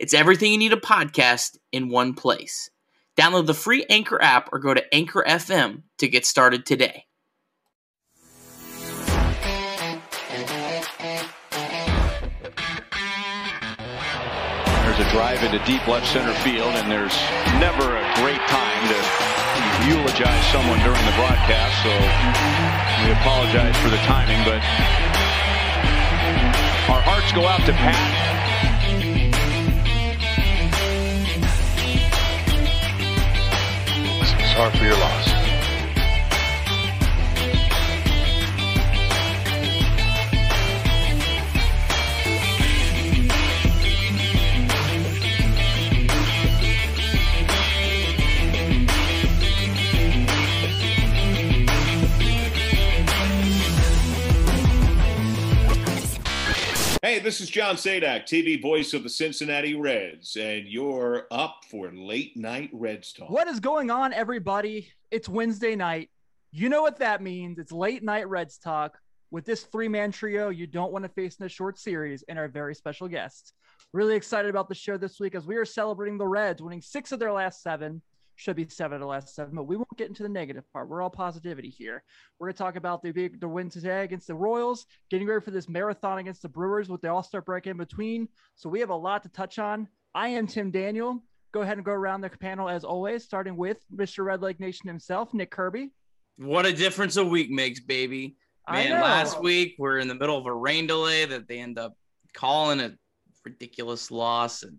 It's everything you need a podcast in one place. Download the free Anchor app or go to Anchor FM to get started today. There's a drive into deep left center field, and there's never a great time to eulogize someone during the broadcast, so we apologize for the timing, but our hearts go out to Pat. For your loss. Hey, this is John Sadak, TV voice of the Cincinnati Reds, and you're up for late night Reds talk. What is going on, everybody? It's Wednesday night. You know what that means. It's late night Reds talk with this three man trio you don't want to face in a short series and our very special guests. Really excited about the show this week as we are celebrating the Reds winning six of their last seven. Should be seven of the last seven, but we won't get into the negative part. We're all positivity here. We're going to talk about the big the win today against the Royals, getting ready for this marathon against the Brewers with the All Star break in between. So we have a lot to touch on. I am Tim Daniel. Go ahead and go around the panel as always, starting with Mr. Redleg Nation himself, Nick Kirby. What a difference a week makes, baby. I Man, last week we're in the middle of a rain delay that they end up calling a ridiculous loss. And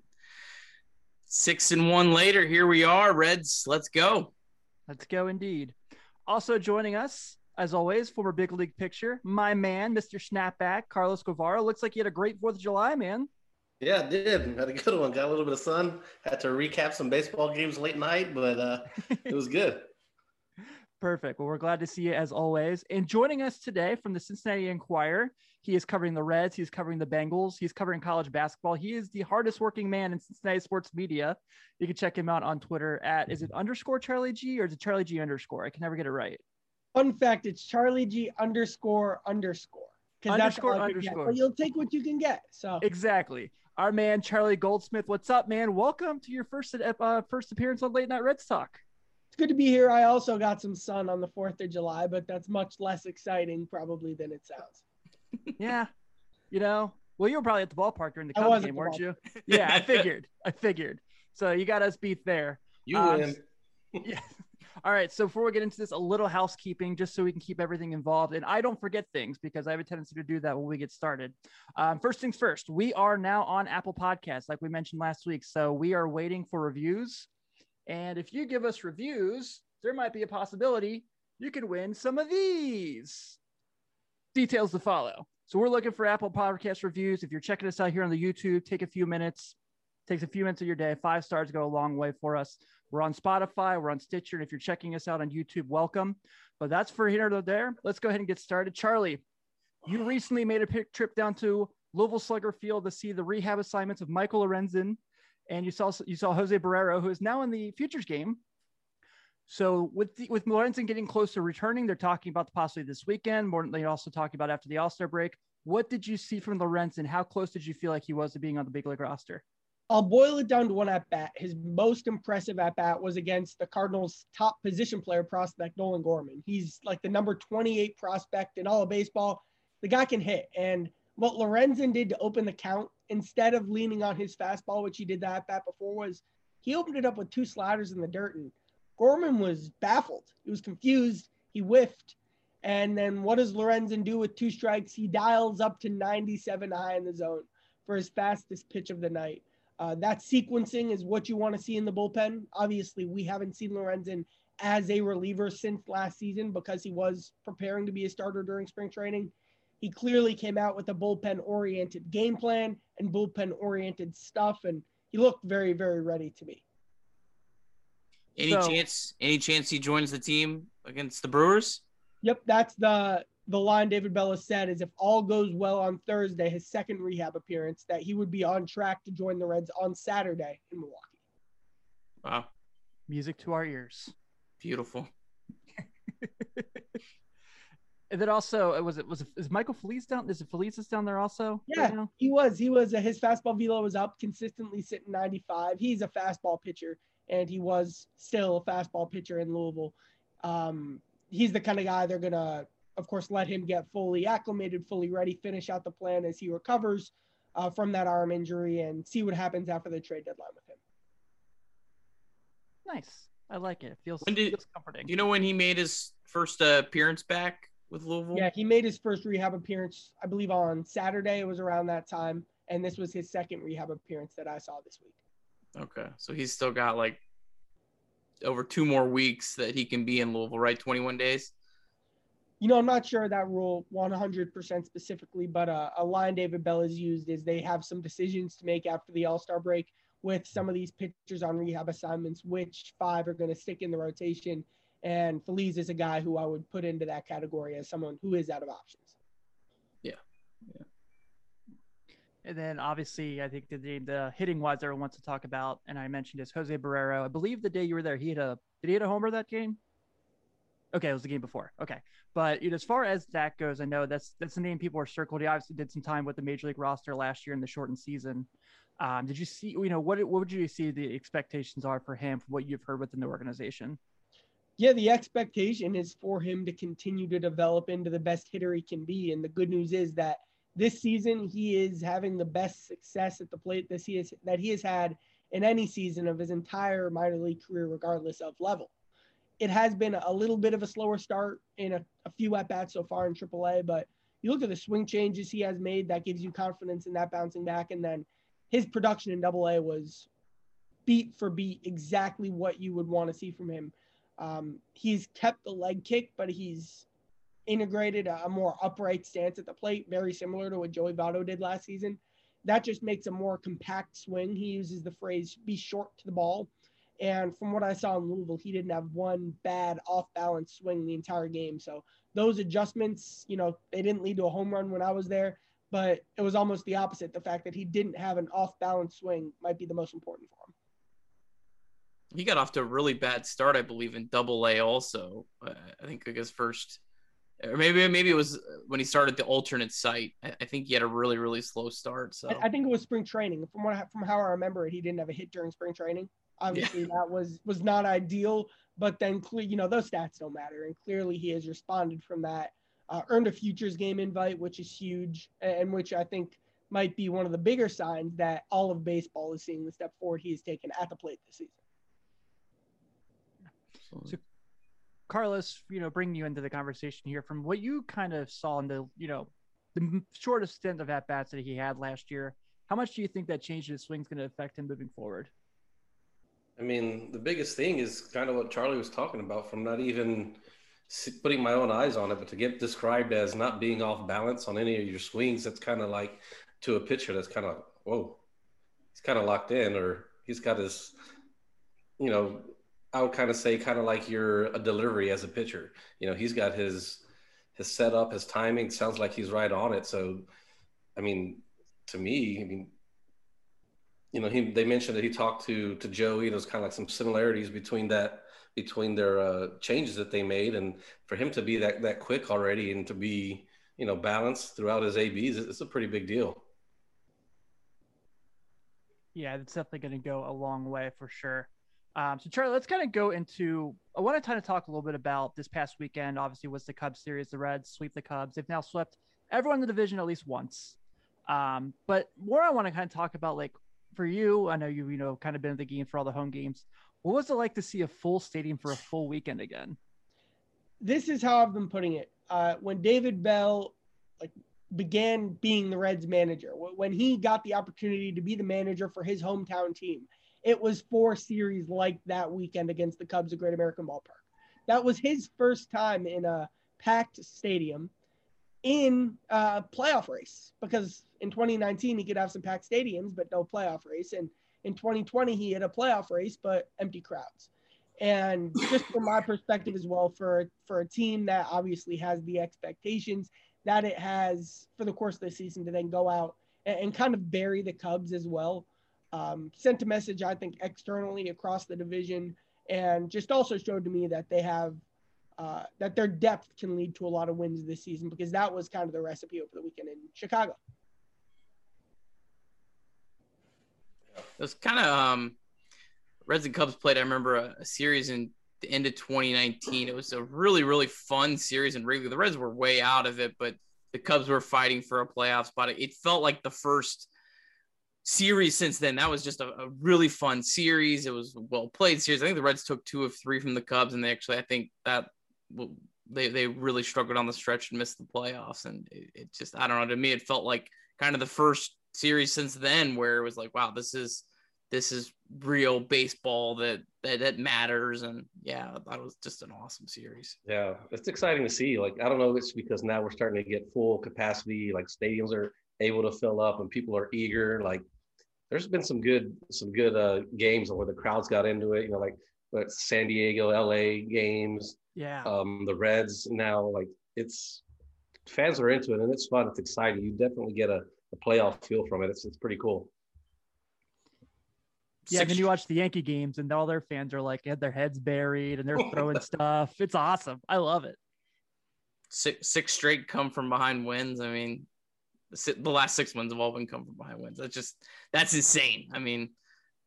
six and one later, here we are, Reds. Let's go. Let's go indeed. Also joining us, as always, former big league picture, my man, Mr. Snapback, Carlos Guevara. Looks like you had a great Fourth of July, man. Yeah, I did. Had a good one. Got a little bit of sun. Had to recap some baseball games late night, but uh, it was good. Perfect. Well, we're glad to see you as always. And joining us today from the Cincinnati Enquirer, he is covering the Reds, he's covering the Bengals, he's covering college basketball. He is the hardest working man in Cincinnati sports media. You can check him out on Twitter at is it underscore Charlie G or is it Charlie G underscore? I can never get it right. Fun fact: It's Charlie G underscore underscore. Underscore, all I could get. underscore. But you'll take what you can get. So Exactly. Our man Charlie Goldsmith. What's up, man? Welcome to your first uh, first appearance on Late Night Reds Talk. It's good to be here. I also got some sun on the Fourth of July, but that's much less exciting probably than it sounds. Yeah. You know, well, you were probably at the ballpark during the I Cubs game, the weren't you? Yeah, I figured. I figured. So you got us beat there. You Um, win. yeah. All right. So before we get into this, a little housekeeping just so we can keep everything involved. And I don't forget things because I have a tendency to do that when we get started. Um, first things first, we are now on Apple Podcasts, like we mentioned last week. So we are waiting for reviews. And if you give us reviews, there might be a possibility you could win some of these. Details to follow. So we're looking for Apple Podcast reviews. If you're checking us out here on the YouTube, take a few minutes. Takes a few minutes of your day. Five stars go a long way for us. We're on Spotify, we're on Stitcher. And if you're checking us out on YouTube, welcome. But that's for here or there. Let's go ahead and get started. Charlie, you recently made a trip down to Louisville Slugger Field to see the rehab assignments of Michael Lorenzen, and you saw you saw Jose Barrero, who is now in the futures game. So with the, with Lorenzen getting close to returning, they're talking about possibly this weekend. More than they also talking about after the All Star break. What did you see from Lorenzen? How close did you feel like he was to being on the big league roster? I'll boil it down to one at bat. His most impressive at bat was against the Cardinals' top position player prospect, Nolan Gorman. He's like the number 28 prospect in all of baseball. The guy can hit. And what Lorenzen did to open the count, instead of leaning on his fastball, which he did that bat before, was he opened it up with two sliders in the dirt. And Gorman was baffled. He was confused. He whiffed. And then what does Lorenzen do with two strikes? He dials up to 97 high in the zone for his fastest pitch of the night. Uh, that sequencing is what you want to see in the bullpen. Obviously, we haven't seen Lorenzen as a reliever since last season because he was preparing to be a starter during spring training. He clearly came out with a bullpen oriented game plan and bullpen oriented stuff. And he looked very, very ready to me. Any So- chance? Any chance he joins the team against the Brewers? Yep, that's the the line David Bella said is if all goes well on Thursday, his second rehab appearance, that he would be on track to join the Reds on Saturday in Milwaukee. Wow, Music to our ears. beautiful. And then also, was it was is Michael Feliz down? Is it Feliz's down there also? Yeah, right he was. He was. his fastball velo was up, consistently sitting 95. He's a fastball pitcher, and he was still a fastball pitcher in Louisville. Um, he's the kind of guy they're gonna, of course, let him get fully acclimated, fully ready, finish out the plan as he recovers uh, from that arm injury, and see what happens after the trade deadline with him. Nice. I like it. It feels, When did- feels comforting. Do you know when he made his first uh, appearance back with Louisville? Yeah, he made his first rehab appearance, I believe, on Saturday. It was around that time, and this was his second rehab appearance that I saw this week. Okay, so he's still got like over two more weeks that he can be in Louisville, right? Twenty-one days. you know, I'm not sure that rule 100% specifically, but uh, a line David Bell has used is they have some decisions to make after the All Star break with some of these pitchers on rehab assignments, which five are going to stick in the rotation. And Feliz is a guy who I would put into that category as someone who is out of options. Yeah. Yeah. And then obviously, I think the name, the hitting wise, everyone wants to talk about, and I mentioned is Jose Barrero. I believe the day you were there, he had a did he hit a homer that game? Okay, it was the game before. Okay, but you know, as far as that goes, I know that's that's the name people are circled. He obviously did some time with the major league roster last year in the shortened season. Um, did you see? You know, what what would you see the expectations are for him from what you've heard within the organization? Yeah, the expectation is for him to continue to develop into the best hitter he can be. And the good news is that this season he is having the best success at the plate this he is that he has had in any season of his entire minor league career, regardless of level. It has been a little bit of a slower start in a, a few at bats so far in AAA, but you look at the swing changes he has made, that gives you confidence in that bouncing back. And then his production in AA was beat for beat exactly what you would want to see from him. Um, he's kept the leg kick, but he's integrated a, a more upright stance at the plate, very similar to what Joey Votto did last season. That just makes a more compact swing. He uses the phrase "be short to the ball," and from what I saw in Louisville, he didn't have one bad off balance swing the entire game. So those adjustments, you know, they didn't lead to a home run when I was there, but it was almost the opposite. The fact that he didn't have an off balance swing might be the most important for. He got off to a really bad start, I believe, in Double A. Also, uh, I think like his first, or maybe maybe it was when he started the alternate site. I, I think he had a really really slow start. So I, I think it was spring training. From what from how I remember it, he didn't have a hit during spring training. Obviously, that was was not ideal. But then, you know, those stats don't matter, and clearly he has responded from that. Uh, earned a futures game invite, which is huge, and which I think might be one of the bigger signs that all of baseball is seeing the step forward he has taken at the plate this season. So, Carlos, you know, bringing you into the conversation here from what you kind of saw in the, you know, the shortest stint of at bats that he had last year. How much do you think that change in his swing is going to affect him moving forward? I mean, the biggest thing is kind of what Charlie was talking about from not even putting my own eyes on it, but to get described as not being off balance on any of your swings. That's kind of like to a pitcher that's kind of, whoa, he's kind of locked in, or he's got his, you know, I would kind of say kind of like you're a delivery as a pitcher. You know, he's got his his setup, his timing. Sounds like he's right on it. So, I mean, to me, I mean, you know, he they mentioned that he talked to to Joey. There's kind of like some similarities between that between their uh, changes that they made, and for him to be that that quick already and to be you know balanced throughout his ABs, it's a pretty big deal. Yeah, it's definitely going to go a long way for sure. Um, so Charlie, let's kind of go into. I want to kind of talk a little bit about this past weekend. Obviously, was the Cubs series. The Reds sweep the Cubs. They've now swept everyone in the division at least once. Um, but more, I want to kind of talk about like for you. I know you, you know, kind of been in the game for all the home games. What was it like to see a full stadium for a full weekend again? this is how I've been putting it. Uh, when David Bell like began being the Reds manager, when he got the opportunity to be the manager for his hometown team, it was for series like that weekend against the Cubs at Great American Ballpark. That was his first time in a packed stadium in a playoff race because in 2019 he could have some packed stadiums but no playoff race and In 2020, he had a playoff race, but empty crowds. And just from my perspective as well, for for a team that obviously has the expectations that it has for the course of the season to then go out and, and kind of bury the Cubs as well, um, sent a message I think externally across the division, and just also showed to me that they have uh, that their depth can lead to a lot of wins this season because that was kind of the recipe over the weekend in Chicago. It was kind of um, Reds and Cubs played. I remember a, a, series in the end of 2019. It was a really really fun series in Wrigley. The Reds were way out of it, but the Cubs were fighting for a playoff spot. It felt like the first series since then. That was just a, a really fun series. It was well played series. I think the Reds took two of three from the Cubs, and they actually I think that they they really struggled on the stretch and missed the playoffs. And it, it just I don't know. To me, it felt like kind of the first series since then where it was like, wow, this is this is real baseball that that, that matters. And yeah, that was just an awesome series. Yeah, it's exciting to see. Like I don't know, it's because now we're starting to get full capacity. Like stadiums are able to fill up and people are eager. Like there's been some good some good uh, games where the crowds got into it. You know, like but San Diego, LA games. Yeah. Um, the Reds now, like it's fans are into it and it's fun. It's exciting. You definitely get a, a playoff feel from it. It's it's pretty cool. Yeah, then you watch the Yankee games and all their fans are like had their heads buried and they're throwing stuff. It's awesome. I love it. Six six straight come from behind wins. I mean, the last six wins have all been come from behind wins. That's just that's insane. I mean,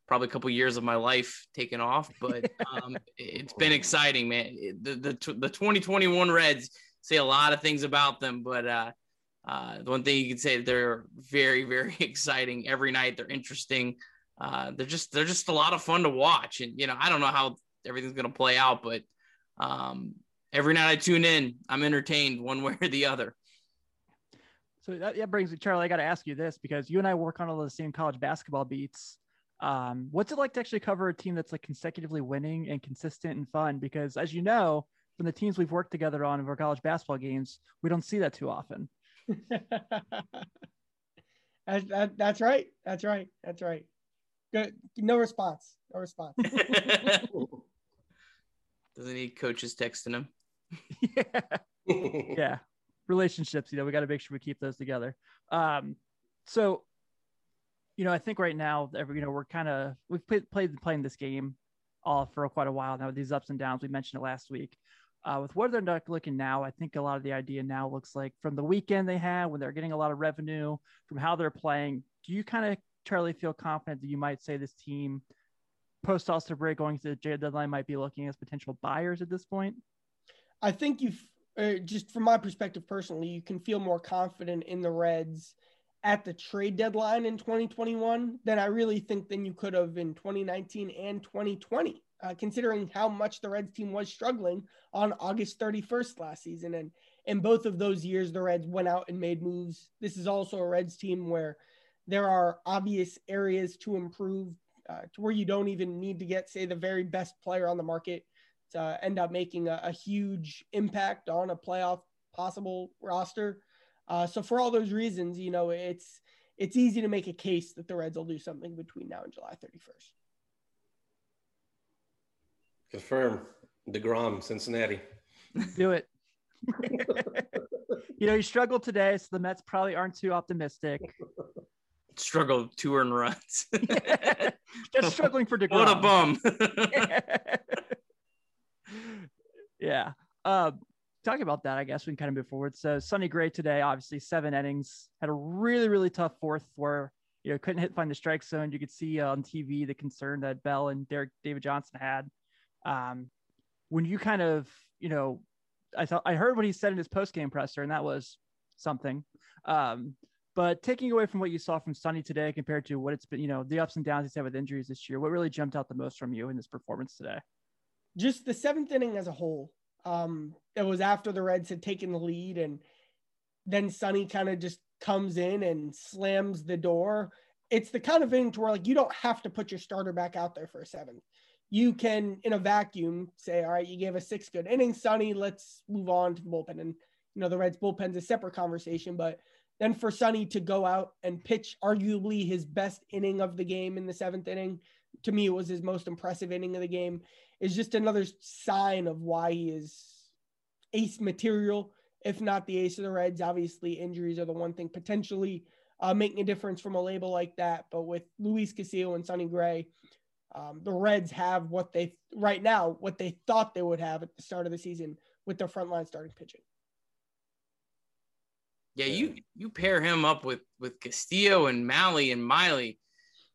probably a couple years of my life taken off, but um, it's been exciting, man. The, the, the 2021 Reds say a lot of things about them, but uh, uh, the one thing you can say they're very, very exciting every night. They're interesting. Uh, they're just they're just a lot of fun to watch, and you know I don't know how everything's gonna play out, but um, every night I tune in, I'm entertained one way or the other. So that, that brings me, Charlie. I got to ask you this because you and I work on all the same college basketball beats. Um, what's it like to actually cover a team that's like consecutively winning and consistent and fun? Because as you know, from the teams we've worked together on of our college basketball games, we don't see that too often. that's, that, that's right. That's right. That's right. Good. No response. No response. Doesn't need coaches texting him. yeah. yeah. Relationships, you know, we got to make sure we keep those together. Um, so you know, I think right now, every, you know, we're kind of we've played, played playing this game all for quite a while now. These ups and downs, we mentioned it last week. Uh, with where they're looking now, I think a lot of the idea now looks like from the weekend they had when they're getting a lot of revenue from how they're playing. Do you kind of, Charlie, feel confident that you might say this team post All Star break going to the deadline might be looking as potential buyers at this point? I think you've just from my perspective personally, you can feel more confident in the Reds at the trade deadline in 2021 than I really think than you could have in 2019 and 2020, uh, considering how much the Reds team was struggling on August 31st last season. And in both of those years, the Reds went out and made moves. This is also a Reds team where there are obvious areas to improve uh, to where you don't even need to get, say, the very best player on the market to end up making a, a huge impact on a playoff possible roster. Uh, so for all those reasons, you know, it's it's easy to make a case that the Reds will do something between now and July 31st. Confirm DeGrom, Cincinnati. Do it. you know, you struggled today, so the Mets probably aren't too optimistic. Struggle two earned runs. Just struggling for DeGrom. What a bum. Yeah. Um, talking about that, I guess we can kind of move forward. So Sonny Gray today, obviously seven innings, had a really, really tough fourth where, you know, couldn't hit find the strike zone. You could see on TV the concern that Bell and Derek David Johnson had. Um, when you kind of, you know, I thought I heard what he said in his post game presser, and that was something. Um, but taking away from what you saw from Sonny today compared to what it's been, you know, the ups and downs he's had with injuries this year, what really jumped out the most from you in this performance today? Just the seventh inning as a whole. Um, it was after the Reds had taken the lead, and then Sonny kind of just comes in and slams the door. It's the kind of to where like you don't have to put your starter back out there for a seventh. You can, in a vacuum, say, all right, you gave us six good innings, Sonny. Let's move on to the bullpen. And you know, the Reds bullpen's a separate conversation, but then for Sonny to go out and pitch arguably his best inning of the game in the seventh inning, to me, it was his most impressive inning of the game, is just another sign of why he is ace material, if not the ace of the Reds. Obviously, injuries are the one thing potentially uh, making a difference from a label like that. But with Luis Castillo and Sonny Gray, um, the Reds have what they right now what they thought they would have at the start of the season with their frontline starting pitching. Yeah, you you pair him up with with Castillo and Mahle and Miley.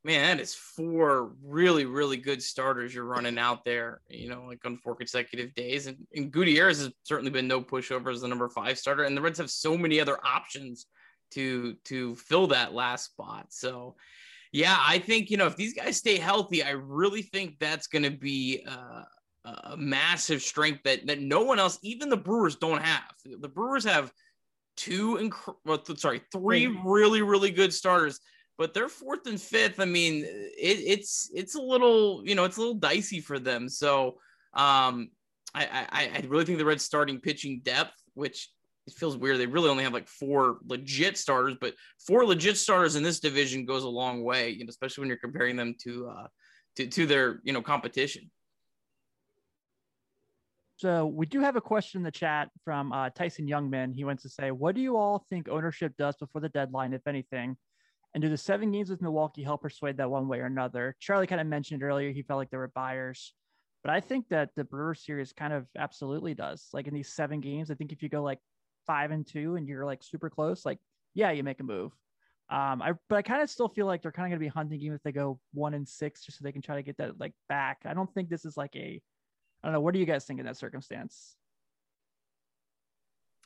Man, that is four really, really good starters you're running out there, you know, like on four consecutive days. And, and Gutierrez has certainly been no pushover as the number five starter. And the Reds have so many other options to to fill that last spot. So yeah, I think, you know, if these guys stay healthy, I really think that's going to be uh, a massive strength that, that no one else, even the Brewers, don't have. The Brewers have two, inc- well, sorry, three really, really good starters, but they're fourth and fifth. I mean, it, it's it's a little, you know, it's a little dicey for them. So um, I, I, I really think the Reds starting pitching depth, which it feels weird. They really only have like four legit starters, but four legit starters in this division goes a long way, you know, especially when you're comparing them to uh to, to their you know competition. So we do have a question in the chat from uh, Tyson Youngman. He wants to say, "What do you all think ownership does before the deadline, if anything? And do the seven games with Milwaukee help persuade that one way or another?" Charlie kind of mentioned earlier he felt like there were buyers, but I think that the Brewers series kind of absolutely does. Like in these seven games, I think if you go like five and two and you're like super close, like yeah, you make a move. Um, I but I kind of still feel like they're kind of gonna be hunting even if they go one and six, just so they can try to get that like back. I don't think this is like a, I don't know. What do you guys think in that circumstance?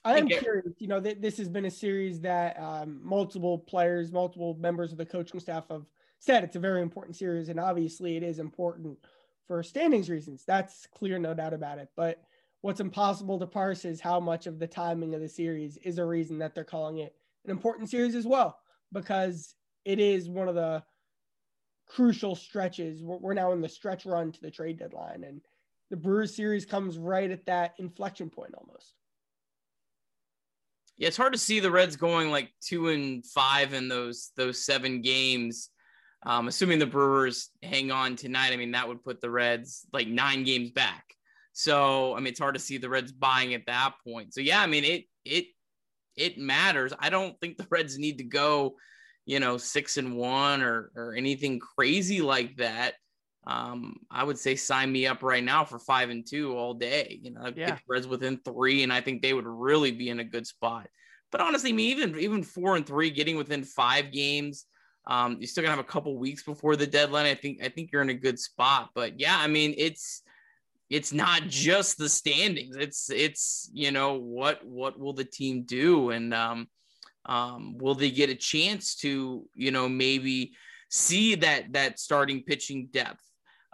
I am curious. You know, th- this has been a series that um, multiple players, multiple members of the coaching staff have said it's a very important series, and obviously it is important for standings reasons. That's clear, no doubt about it. But what's impossible to parse is how much of the timing of the series is a reason that they're calling it an important series as well, because it is one of the crucial stretches. We're now in the stretch run to the trade deadline, and the Brewers series comes right at that inflection point almost. Yeah, it's hard to see the Reds going like two and five in those those seven games. Um, assuming the Brewers hang on tonight, I mean that would put the Reds like nine games back. So I mean, it's hard to see the Reds buying at that point. So yeah, I mean it it it matters. I don't think the Reds need to go, you know, six and one or or anything crazy like that. Um, I would say sign me up right now for five and two all day. You know, yeah. get the Reds within three, and I think they would really be in a good spot. But honestly, I mean, even even four and three, getting within five games, um, you're still gonna have a couple weeks before the deadline. I think I think you're in a good spot. But yeah, I mean, it's it's not just the standings. It's it's you know what what will the team do and um, um, will they get a chance to you know maybe see that that starting pitching depth,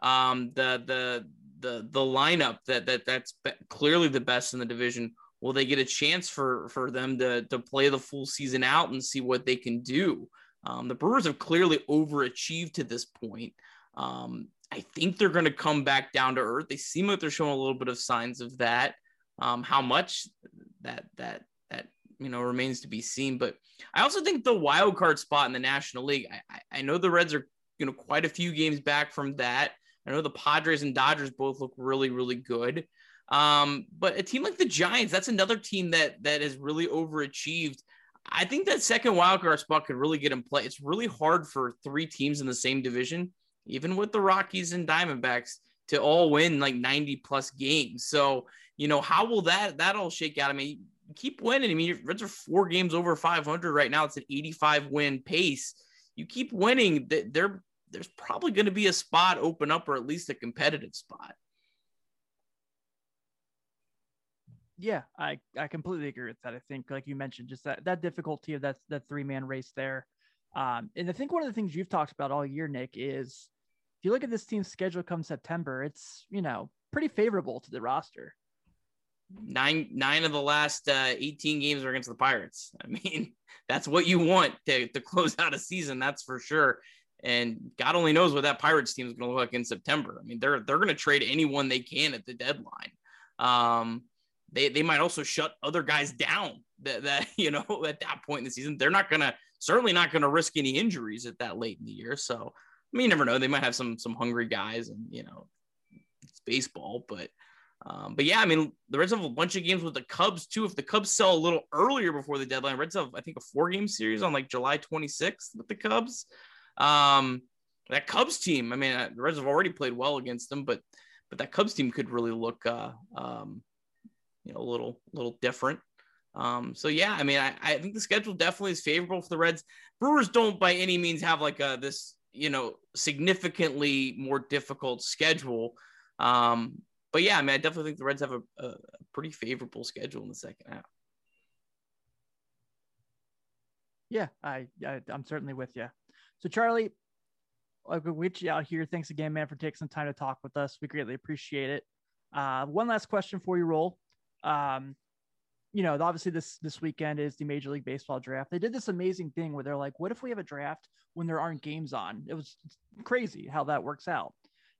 um, the the the the lineup that that that's clearly the best in the division. Will they get a chance for for them to to play the full season out and see what they can do? Um, the Brewers have clearly overachieved to this point. Um, I think they're going to come back down to earth. They seem like they're showing a little bit of signs of that. Um, how much that that that you know remains to be seen. But I also think the wild card spot in the National League. I, I know the Reds are you know quite a few games back from that. I know the Padres and Dodgers both look really really good. Um, but a team like the Giants, that's another team that that has really overachieved. I think that second wild card spot could really get in play. It's really hard for three teams in the same division even with the Rockies and Diamondbacks, to all win like 90 plus games. So, you know, how will that that all shake out? I mean, keep winning. I mean, your Reds are four games over 500 right now. It's an 85 win pace. You keep winning, there there's probably going to be a spot open up or at least a competitive spot. Yeah, I, I completely agree with that. I think, like you mentioned, just that that difficulty of that that three man race there. Um, and I think one of the things you've talked about all year, Nick, is if you look at this team's schedule come September, it's you know pretty favorable to the roster. Nine nine of the last uh, 18 games are against the Pirates. I mean, that's what you want to, to close out a season, that's for sure. And God only knows what that Pirates team is going to look like in September. I mean, they're they're going to trade anyone they can at the deadline. Um, they they might also shut other guys down that, that you know at that point in the season. They're not gonna certainly not gonna risk any injuries at that late in the year. So I mean you never know. They might have some some hungry guys and you know it's baseball but um, but yeah I mean the Reds have a bunch of games with the Cubs too. If the Cubs sell a little earlier before the deadline Reds have I think a four game series on like July 26th with the Cubs um, that Cubs team I mean uh, the Reds have already played well against them but but that Cubs team could really look uh, um, you know, a little little different. Um, so yeah, I mean, I, I think the schedule definitely is favorable for the Reds. Brewers don't by any means have like a this you know significantly more difficult schedule. Um, but yeah, I mean, I definitely think the Reds have a, a, a pretty favorable schedule in the second half. Yeah, I, I am certainly with you. So Charlie, you out here. Thanks again, man, for taking some time to talk with us. We greatly appreciate it. Uh, one last question for you, roll. Um, you know, obviously this this weekend is the Major League Baseball draft. They did this amazing thing where they're like, "What if we have a draft when there aren't games on?" It was crazy how that works out.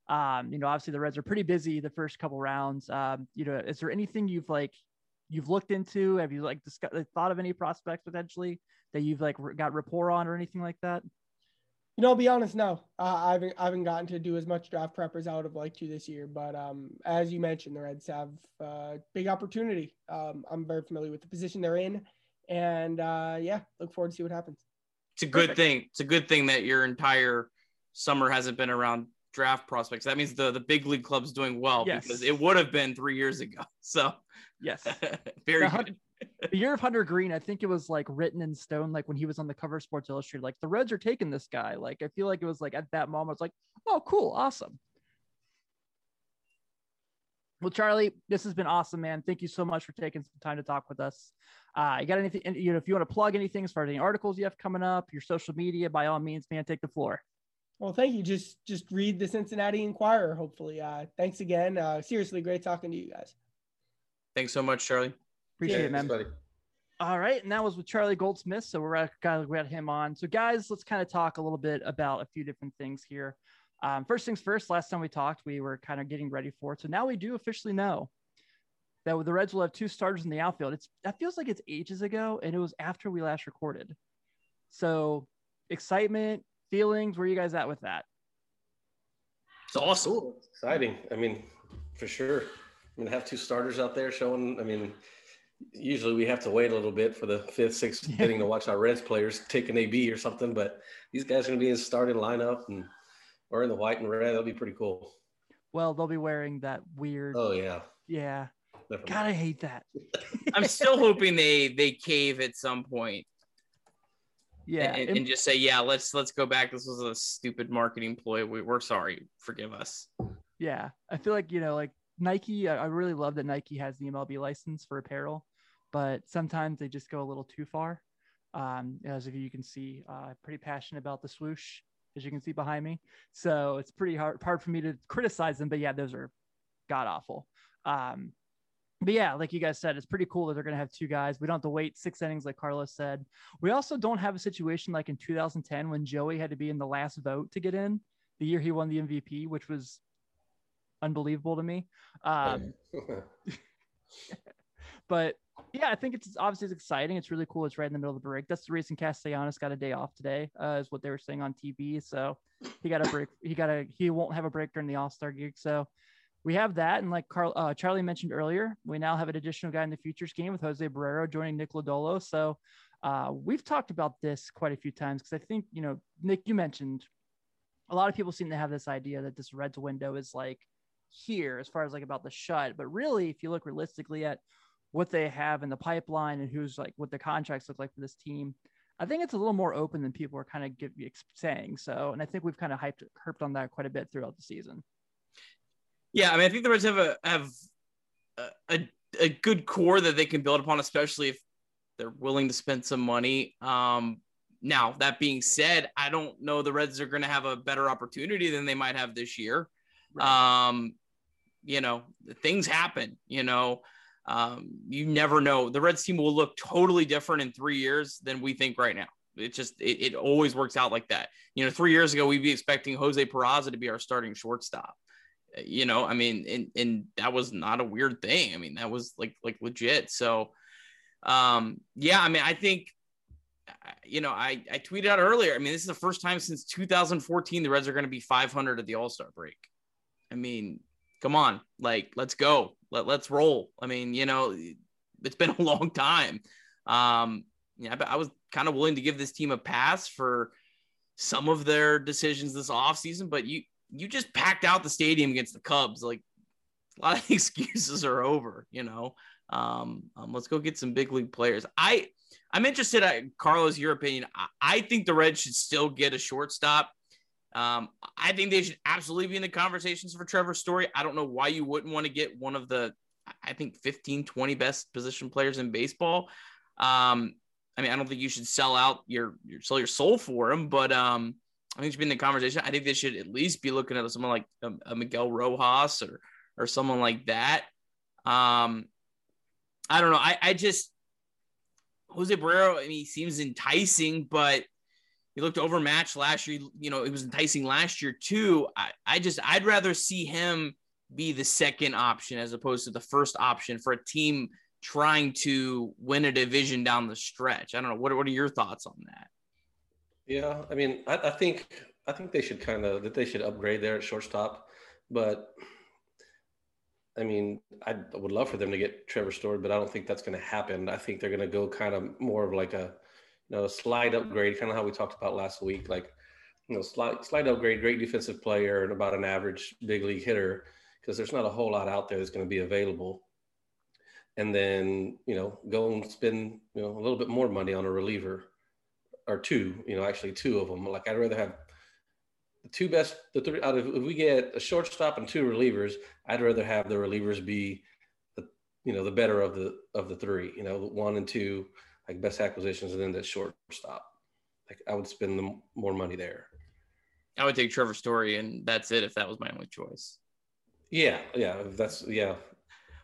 Um, you know, obviously the Reds are pretty busy the first couple rounds. Um, you know, is there anything you've like you've looked into? Have you like discussed, thought of any prospects potentially that you've like got rapport on or anything like that? You know, I'll be honest. No, uh, I haven't I haven't gotten to do as much draft prep as I would have liked to this year. But um, as you mentioned, the Reds have uh, big opportunity. Um, I'm very familiar with the position they're in, and uh, yeah, look forward to see what happens. It's a good Perfect. thing. It's a good thing that your entire summer hasn't been around draft prospects. That means the the big league club's doing well yes. because it would have been three years ago. So yes, very now, good the year of Hunter Greene, I think it was like written in stone, like when he was on the cover of Sports Illustrated, like the Reds are taking this guy. Like I feel like it was like at that moment, it's like, oh, cool, awesome. Well, Charlie, this has been awesome, man. Thank you so much for taking some time to talk with us. Uh, you got anything? You know, if you want to plug anything as far as any articles you have coming up, your social media, by all means, man, take the floor. Well, thank you. Just just read the Cincinnati Enquirer. Hopefully, uh, thanks again. Uh, seriously, great talking to you guys. Thanks so much, Charlie. Appreciate yeah, it, man. Buddy. All right, and that was with Charlie Goldsmith. So we're at, we got him on. So guys, let's kind of talk a little bit about a few different things here. Um, first things first. Last time we talked, we were kind of getting ready for it. So now we do officially know that the Reds will have two starters in the outfield. It's that feels like it's ages ago, and it was after we last recorded. So excitement, feelings. Where are you guys at with that? It's awesome. Cool. Exciting. I mean, for sure. I mean, have two starters out there showing. I mean usually we have to wait a little bit for the fifth, sixth yeah. inning to watch our Reds players take an AB or something. But these guys are going to be in starting lineup and or in the white and red. That'll be pretty cool. Well, they'll be wearing that weird. Oh yeah. Yeah. God, I hate that. I'm still hoping they they cave at some point. Yeah, and, and, just say, yeah, let's let's go back. This was a stupid marketing ploy. We, we're sorry. Forgive us. Yeah, I feel like you know, like Nike. I really love that Nike has the MLB license for apparel but sometimes they just go a little too far. Um, as if you can see, uh, pretty passionate about the swoosh, as you can see behind me. So it's pretty hard, hard for me to criticize them. But yeah, those are god awful. Um, but yeah, like you guys said, it's pretty cool that they're going to have two guys. We don't have to wait six innings, like Carlos said. We also don't have a situation like in 2010 when Joey had to be in the last vote to get in the year he won the MVP, which was unbelievable to me. Um, but yeah, I think it's obviously it's exciting. It's really cool. It's right in the middle of the break. That's the reason Castellanos got a day off today, uh, is what they were saying on TV. So he got a break. He got a he won't have a break during the All Star gig. So we have that, and like Carl uh, Charlie mentioned earlier, we now have an additional guy in the futures game with Jose Barrero joining Nick Lodolo. So uh, we've talked about this quite a few times because I think you know Nick, you mentioned a lot of people seem to have this idea that this Reds window is like here as far as like about the shut, but really, if you look realistically at what they have in the pipeline and who's like what the contracts look like for this team. I think it's a little more open than people are kind of give, saying. So, and I think we've kind of hyped herped on that quite a bit throughout the season. Yeah, I mean, I think the Reds have a have a, a good core that they can build upon, especially if they're willing to spend some money. Um, now, that being said, I don't know the Reds are going to have a better opportunity than they might have this year. Right. Um, you know, things happen. You know, um, you never know. The Reds team will look totally different in three years than we think right now. It just it, it always works out like that. You know, three years ago we'd be expecting Jose Peraza to be our starting shortstop, You know, I mean, and and that was not a weird thing. I mean, that was like like legit. So, um, yeah, I mean, I think you know, I, I tweeted out earlier. I mean, this is the first time since 2014 the Reds are going to be 500 at the All Star break. I mean, come on, like let's go, let let's roll. I mean, you know, it's been a long time. Um, yeah, I was kind of willing to give this team a pass for some of their decisions this offseason, but you you just packed out the stadium against the Cubs. Like a lot of excuses are over, you know. Um, um, let's go get some big league players. I I'm interested at Carlos, your opinion. I, I think the Reds should still get a shortstop. Um, I think they should absolutely be in the conversations for Trevor Story. I don't know why you wouldn't want to get one of the, I think 15, 20 best position players in baseball. Um, I mean, I don't think you should sell out your, your sell your soul for him, but um, I think should be in the conversation. I think they should at least be looking at someone like a, a Miguel Rojas or or someone like that. Um, I don't know. I, I just Jose Barrero, I mean, he seems enticing, but he looked overmatched last year. You know, it was enticing last year too. I, I just I'd rather see him be the second option as opposed to the first option for a team trying to win a division down the stretch. I don't know. What, what are your thoughts on that? Yeah, I mean, I, I think I think they should kind of that they should upgrade there at shortstop, but I mean, I would love for them to get Trevor Story, but I don't think that's going to happen. I think they're going to go kind of more of like a, you know, slide upgrade, kind of how we talked about last week, like, you know, slide slide upgrade, great defensive player and about an average big league hitter, because there's not a whole lot out there that's going to be available. And then, you know, go and spend, you know, a little bit more money on a reliever or two, you know, actually two of them. Like I'd rather have the two best, the three out of if we get a shortstop and two relievers, I'd rather have the relievers be the you know the better of the of the three. You know, one and two like best acquisitions, and then the shortstop. Like I would spend the more money there. I would take Trevor Story, and that's it if that was my only choice. Yeah, yeah, that's yeah.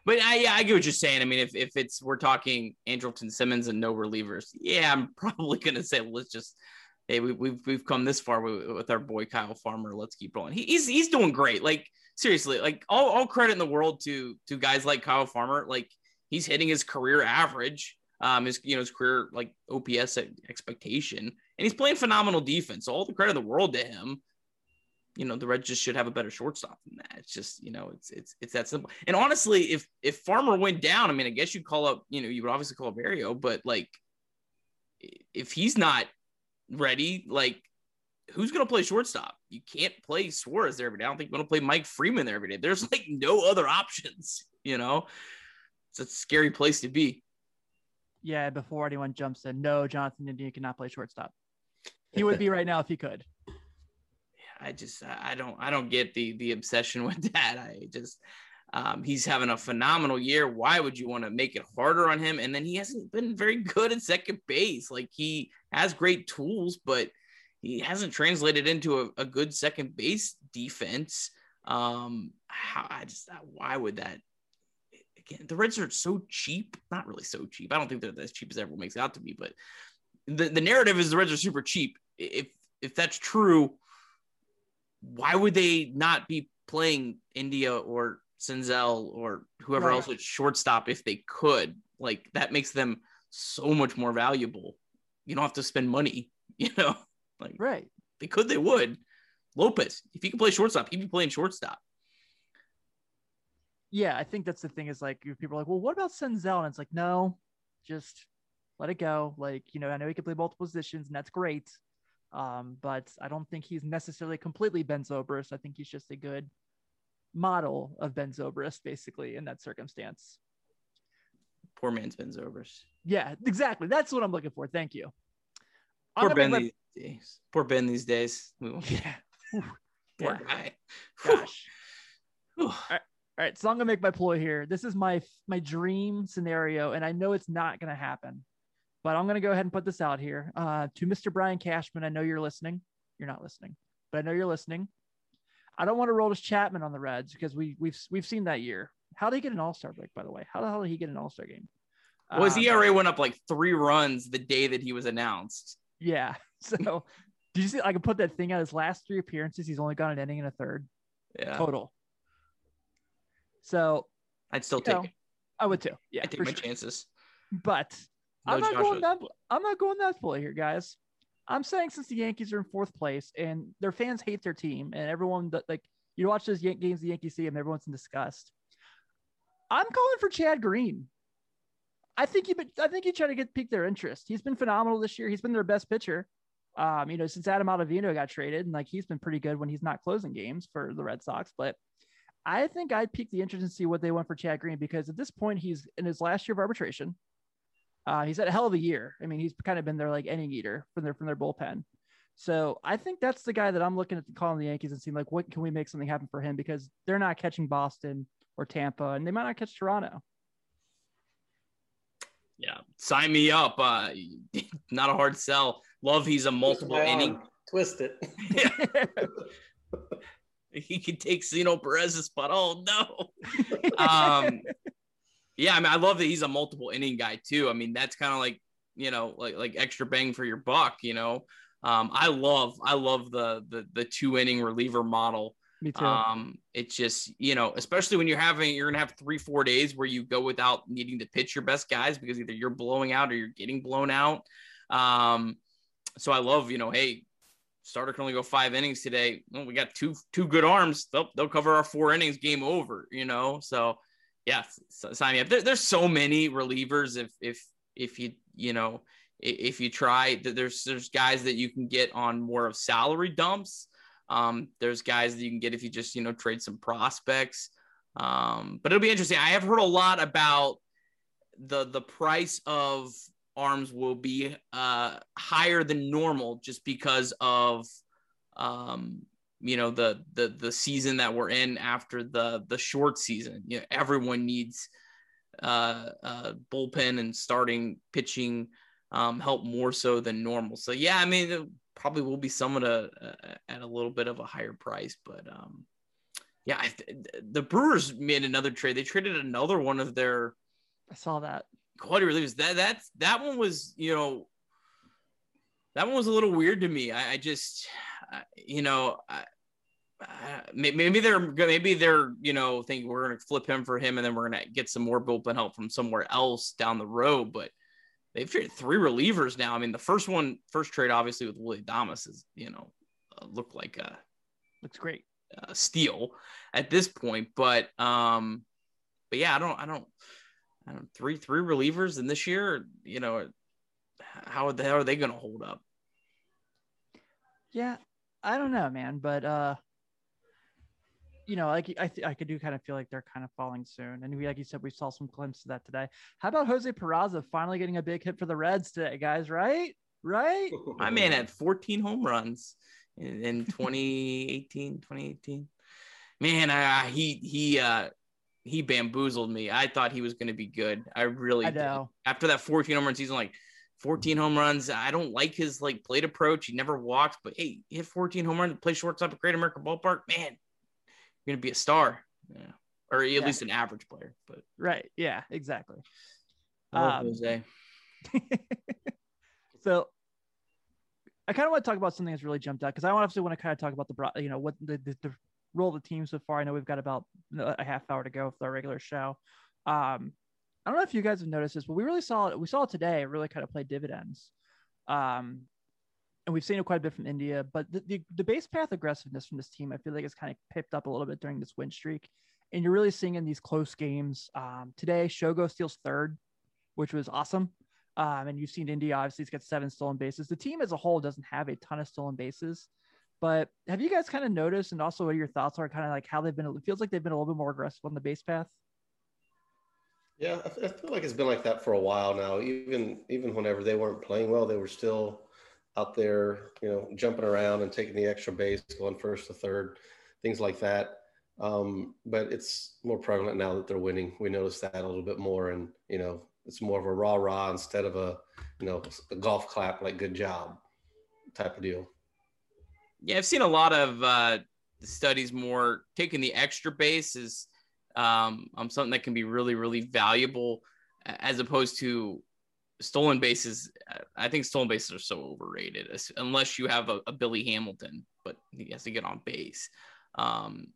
But I, yeah, I get what you're saying. I mean, if, if it's we're talking Andrelton Simmons and no relievers, yeah, I'm probably gonna say well, let's just hey, we, we've we've come this far with, with our boy Kyle Farmer. Let's keep rolling. He, he's he's doing great. Like seriously, like all, all credit in the world to to guys like Kyle Farmer. Like he's hitting his career average, um, his you know his career like OPS expectation, and he's playing phenomenal defense. So all the credit in the world to him. You know, the Reds just should have a better shortstop than that. It's just, you know, it's it's it's that simple. And honestly, if if Farmer went down, I mean, I guess you'd call up, you know, you would obviously call up Barrio, but like if he's not ready, like who's going to play shortstop? You can't play Suarez there every day. I don't think you're going to play Mike Freeman there every day. There's like no other options, you know? It's a scary place to be. Yeah, before anyone jumps in, no, Jonathan India cannot play shortstop. He would be right now if he could. I just I don't I don't get the the obsession with that. I just um, he's having a phenomenal year. Why would you want to make it harder on him? And then he hasn't been very good at second base. Like he has great tools, but he hasn't translated into a, a good second base defense. Um, how I just why would that? Again, the Reds are so cheap. Not really so cheap. I don't think they're as cheap as everyone makes out to be, but the, the narrative is the Reds are super cheap. If if that's true, why would they not be playing India or Senzel or whoever right. else at shortstop if they could. Like that makes them so much more valuable. You don't have to spend money, you know. Like right. They could, they would. Lopez, if he could play shortstop, he'd be playing shortstop. Yeah, I think that's the thing is like people are like, well, what about Senzel? And it's like, no, just let it go. Like, you know, I know he can play multiple positions and that's great. Um, but I don't think he's necessarily completely Ben Zobrist. I think he's just a good model of Ben Zobrist, basically, in that circumstance. Poor man's Ben Zobrist. Yeah, exactly. That's what I'm looking for. Thank you. Poor Ben these days. Poor Ben these days. Yeah. Poor yeah. guy. Gosh. All right. All right, so I'm gonna make my ploy here. This is my my dream scenario, and I know it's not gonna happen, but I'm gonna go ahead and put this out here uh, to Mr. Brian Cashman. I know you're listening. You're not listening, but I know you're listening. I don't want to Aroldis Chapman on the Reds because we we've we've seen that year. How did he get an All Star break? By the way, how the hell did he get an All Star game? Well, his um, ERA went up like three runs the day that he was announced. Yeah. So, did you see? I can put that thing out. His last three appearances, he's only got an inning and a third. Yeah. Total. So I'd still take know, it. I would too. Yeah, I take my sure. chances. But No I'm not going that. I'm not going that fully here, guys. I'm saying since the Yankees are in fourth place and their fans hate their team and everyone that like you watch those games the Yankees see and everyone's in disgust. I'm calling for Chad Green. I think you I think you try to get pique their interest. He's been phenomenal this year. He's been their best pitcher. Um, you know, since Adam Ottavino got traded, and like he's been pretty good when he's not closing games for the Red Sox. But I think I'd pique the interest and see what they want for Chad Green because at this point he's in his last year of arbitration. Uh, he's had a hell of a year. I mean, he's kind of been their like inning eater from their from their bullpen. So I think that's the guy that I'm looking at calling the Yankees and seeing like what can we make something happen for him because they're not catching Boston or Tampa and they might not catch Toronto. Yeah, sign me up. Uh, not a hard sell. Love he's a multiple inning. arm. Twist it. he could take Cionel Perez's spot. Oh no. um, yeah, I mean, I love that he's a multiple inning guy too. I mean, that's kind of like you know, like like extra bang for your buck. You know, um, I love I love the the the two inning reliever model. Me too. Um, it's just you know, especially when you're having you're gonna have three four days where you go without needing to pitch your best guys because either you're blowing out or you're getting blown out. Um, so I love you know, hey, starter can only go five innings today. Well, we got two two good arms. They'll they'll cover our four innings. Game over. You know, so yeah, sign me up. There, there's so many relievers. If if if you you know if you try, th- there's there's guys that you can get on more of salary dumps. Um, there's guys that you can get if you just you know trade some prospects. Um, but it'll be interesting. I have heard a lot about the the price of arms will be uh, higher than normal just because of um, you know the the the season that we're in after the the short season. You know, everyone needs uh, uh, bullpen and starting pitching um, help more so than normal. So yeah, I mean, probably will be a, at a little bit of a higher price, but um, yeah, I, the Brewers made another trade. They traded another one of their I saw that. Quality relievers. That that's that one was you know that one was a little weird to me. I, I just I- you know I, maybe they're maybe they're you know think we're gonna flip him for him and then we're gonna get some more bullpen help from somewhere else down the road. But they've traded three relievers now. I mean the first one first trade obviously with Willy Adames is you know uh, looked like a Looks great. uh, steal at this point. But um, but yeah, I don't, I don't, I don't three three relievers in this year. You know, how the hell are they going to hold up? Yeah, I don't know, man, but uh, you know, like I, th- I could do kind of feel like they're kind of falling soon, and we, like you said, we saw some glimpses of that today. How about Jose Peraza finally getting a big hit for the Reds today, guys? Right, right. My man had 14 home runs in, in 2018, 2018. Man, I, he he uh he bamboozled me. I thought he was going to be good. I really I did. know. after that 14 home run season, like 14 home runs. I don't like his like plate approach. He never walks, but hey, he hit 14 home runs, play shortstop at Great American Ballpark. Man, you're gonna be a star. Yeah. Or at Yeah. least an average player. But Right. Yeah. Exactly. Um, Jose. so I kind of want to talk about something that's really jumped out because I obviously want to kind of talk about the bro- you know what the, the, the role of the team so far. I know we've got about a half hour to go for our regular show. Um, I don't know if you guys have noticed this, but we really saw it. We saw it today. Really kind of played dividends. Um, and we've seen it quite a bit from India, but the, the, the base path aggressiveness from this team, I feel like it's kind of picked up a little bit during this win streak. And you're really seeing in these close games. Um, today, Shogo steals third, which was awesome. Um, and you've seen India obviously has got seven stolen bases. The team as a whole doesn't have a ton of stolen bases, but have you guys kind of noticed? And also, what your thoughts are kind of like how they've been? It feels like they've been a little bit more aggressive on the base path. Yeah, I feel like it's been like that for a while now. Even even whenever they weren't playing well, they were still out there, you know, jumping around and taking the extra base, going first to third, things like that. Um, but it's more prevalent now that they're winning. We notice that a little bit more, and you know, it's more of a rah rah instead of a, you know, a golf clap like "good job" type of deal. Yeah, I've seen a lot of uh, studies more taking the extra base is um, um, something that can be really, really valuable as opposed to stolen bases. I think stolen bases are so overrated unless you have a, a Billy Hamilton, but he has to get on base. Um,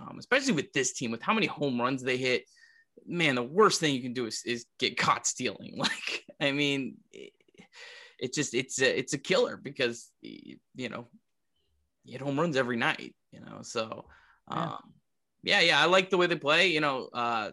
um, especially with this team, with how many home runs they hit. Man, the worst thing you can do is, is get caught stealing. Like, I mean, it just it's a, it's a killer because you know you hit home runs every night. You know, so um, yeah. yeah, yeah, I like the way they play. You know, uh,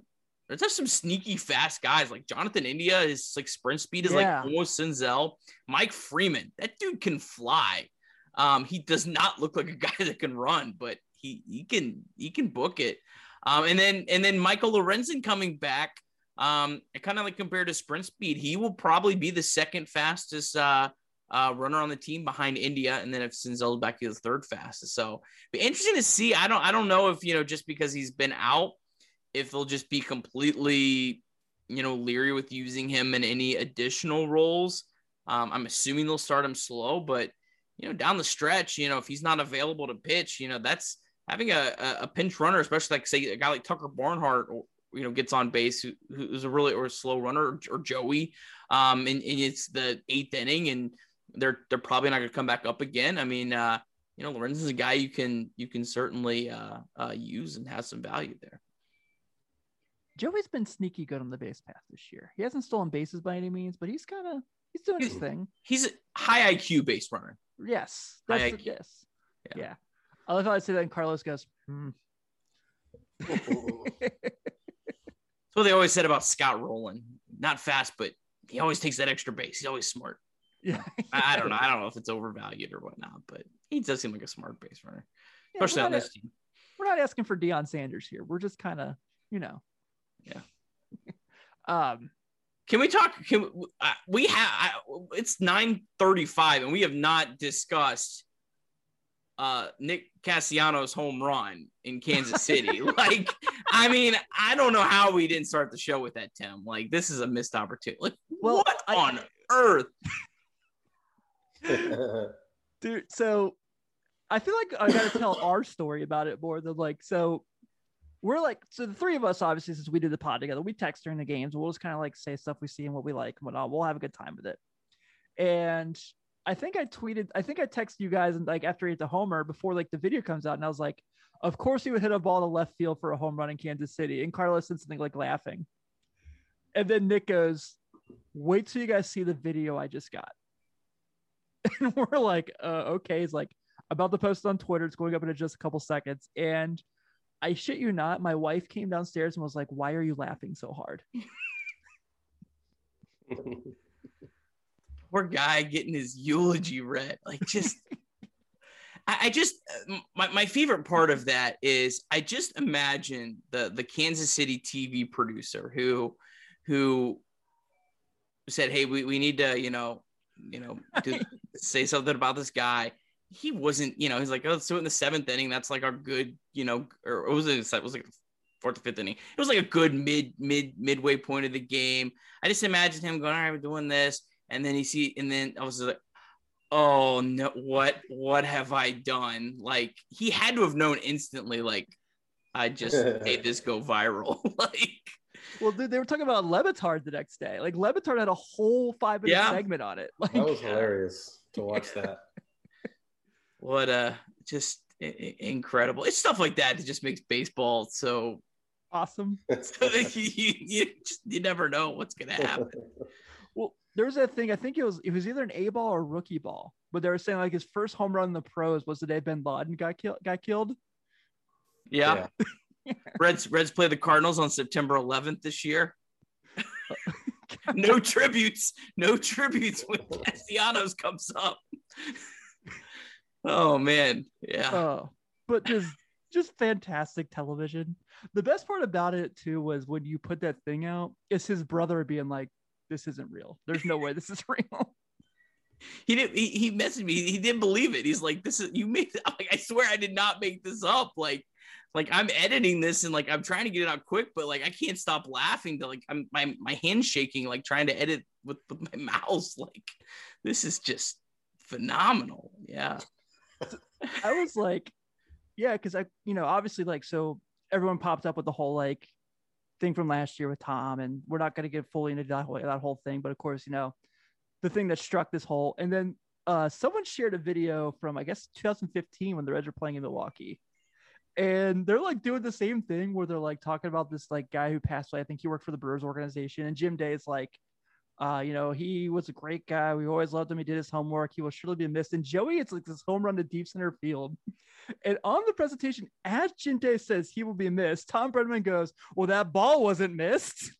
there's just some sneaky fast guys like Jonathan India. His like sprint speed is Yeah. like almost Senzel. Mike Freeman, that dude can fly. Um, he does not look like a guy that can run, but he he can he can book it. Um, and then and then Michael Lorenzen coming back. Um, I kind of like compared to sprint speed. He will probably be the second fastest uh, uh, runner on the team behind India, and then if Senzel back, the third fastest. So, be interesting to see. I don't I don't know if you know just because he's been out, if they'll just be completely you know leery with using him in any additional roles. Um, I'm assuming they'll start him slow, but you know down the stretch, you know if he's not available to pitch, you know that's having a, a, a pinch runner, especially like say a guy like Tucker Barnhart, or, you know, gets on base who, who's a really or a slow runner or, or Joey, um, and, and it's the eighth inning, and they're they're probably not going to come back up again. I mean, uh, you know, Lorenz is a guy you can you can certainly uh, uh, use and has some value there. Joey's been sneaky good on the base path this year. He hasn't stolen bases by any means, but he's kind of he's doing his thing. He's a high IQ base runner. Yes, High that's IQ. yes, Yeah. yeah. I love how I say that, and Carlos goes, hmm. That's what they always said about Scott Rolen. Not fast, but he always takes that extra base. He's always smart. Yeah. I, I don't know. I don't know if it's overvalued or whatnot, but he does seem like a smart base runner, Yeah, especially on this team. We're not asking for Deion Sanders here. We're just kind of, you know. Yeah. um. Can we talk? Can we, uh, we have? It's nine thirty-five, and we have not discussed uh, Nick Castellanos's home run in Kansas City. like, I mean, I don't know how we didn't start the show with that, Tim. Like, this is a missed opportunity. Like, Well, what I- on earth? dude so i feel like i gotta tell our story about it more than like so we're like so the three of us obviously since we do the pod together we text during the games. We'll just kind of like say stuff we see and what we like and whatnot. We'll have a good time with it. And i think i tweeted i think i texted you guys and like after he hit the homer before like the video comes out and i was like of course he would hit a ball to left field for a home run in kansas city. And carlos said something like laughing. And then nick goes wait till you guys see the video i just got and we're like, uh, okay. He's like, about to post on Twitter. It's going up in just a couple seconds. And I shit you not, my wife came downstairs and was like, why are you laughing so hard? Poor guy getting his eulogy read. Like, just. I I just my, my favorite part of that is I just imagine the the Kansas City TV producer who who said, "Hey, we, we need to you know you know do, say something about this guy." He wasn't, you know, he's like, "Oh, let's do it in the seventh inning." That's like our good, you know, or it was it was like fourth or fifth inning. It was like a good mid mid midway point of the game. I just imagine him going, "All right, we're doing this," and then he see, and then I was like, oh no what what have i done like he had to have known instantly like i just made this go viral like Well, dude, they were talking about Le Batard the next day. Like Le Batard had a whole five minute Yeah. segment on it. Like, That was hilarious to watch that. what uh just i- i- incredible it's stuff like that that just makes baseball so, awesome. so that you, you, you just you never know what's gonna happen Well, there was that thing. I think it was it was either an A ball or rookie ball, but they were saying like his first home run in the pros was the day Bin Laden got killed. Got killed. yeah, reds reds play the cardinals on september 11th this year. No tributes no tributes when castellanos comes up. Oh man. Yeah. Oh, but just just fantastic television. The best part about it too was when you put that thing out, it's his brother being like, "This isn't real. There's no way this is real." he didn't he, he messaged me. He didn't believe it. He's like this is you made I'm like i swear i did not make this up. Like like i'm editing this and like i'm trying to get it out quick but like i can't stop laughing to like i'm my, my hands shaking like trying to edit with, with my mouse. Like this is just phenomenal. Yeah. I was like, yeah, because I, you know, obviously, like, so everyone popped up with the whole like thing from last year with Tom, and we're not going to get fully into that whole, that whole thing, but of course, you know, the thing that struck this whole, and then uh, someone shared a video from I guess 2015 when the Reds were playing in Milwaukee, and they're like doing the same thing where they're like talking about this like guy who passed away. I think he worked for the Brewers organization, and Jim Day is like, uh, you know, he was a great guy. We always loved him. He did his homework. He will surely be missed. And Joey, it's like this home run to deep center field. And on the presentation, as Jim Day says he will be missed, Tom Brennaman goes, "Well, that ball wasn't missed."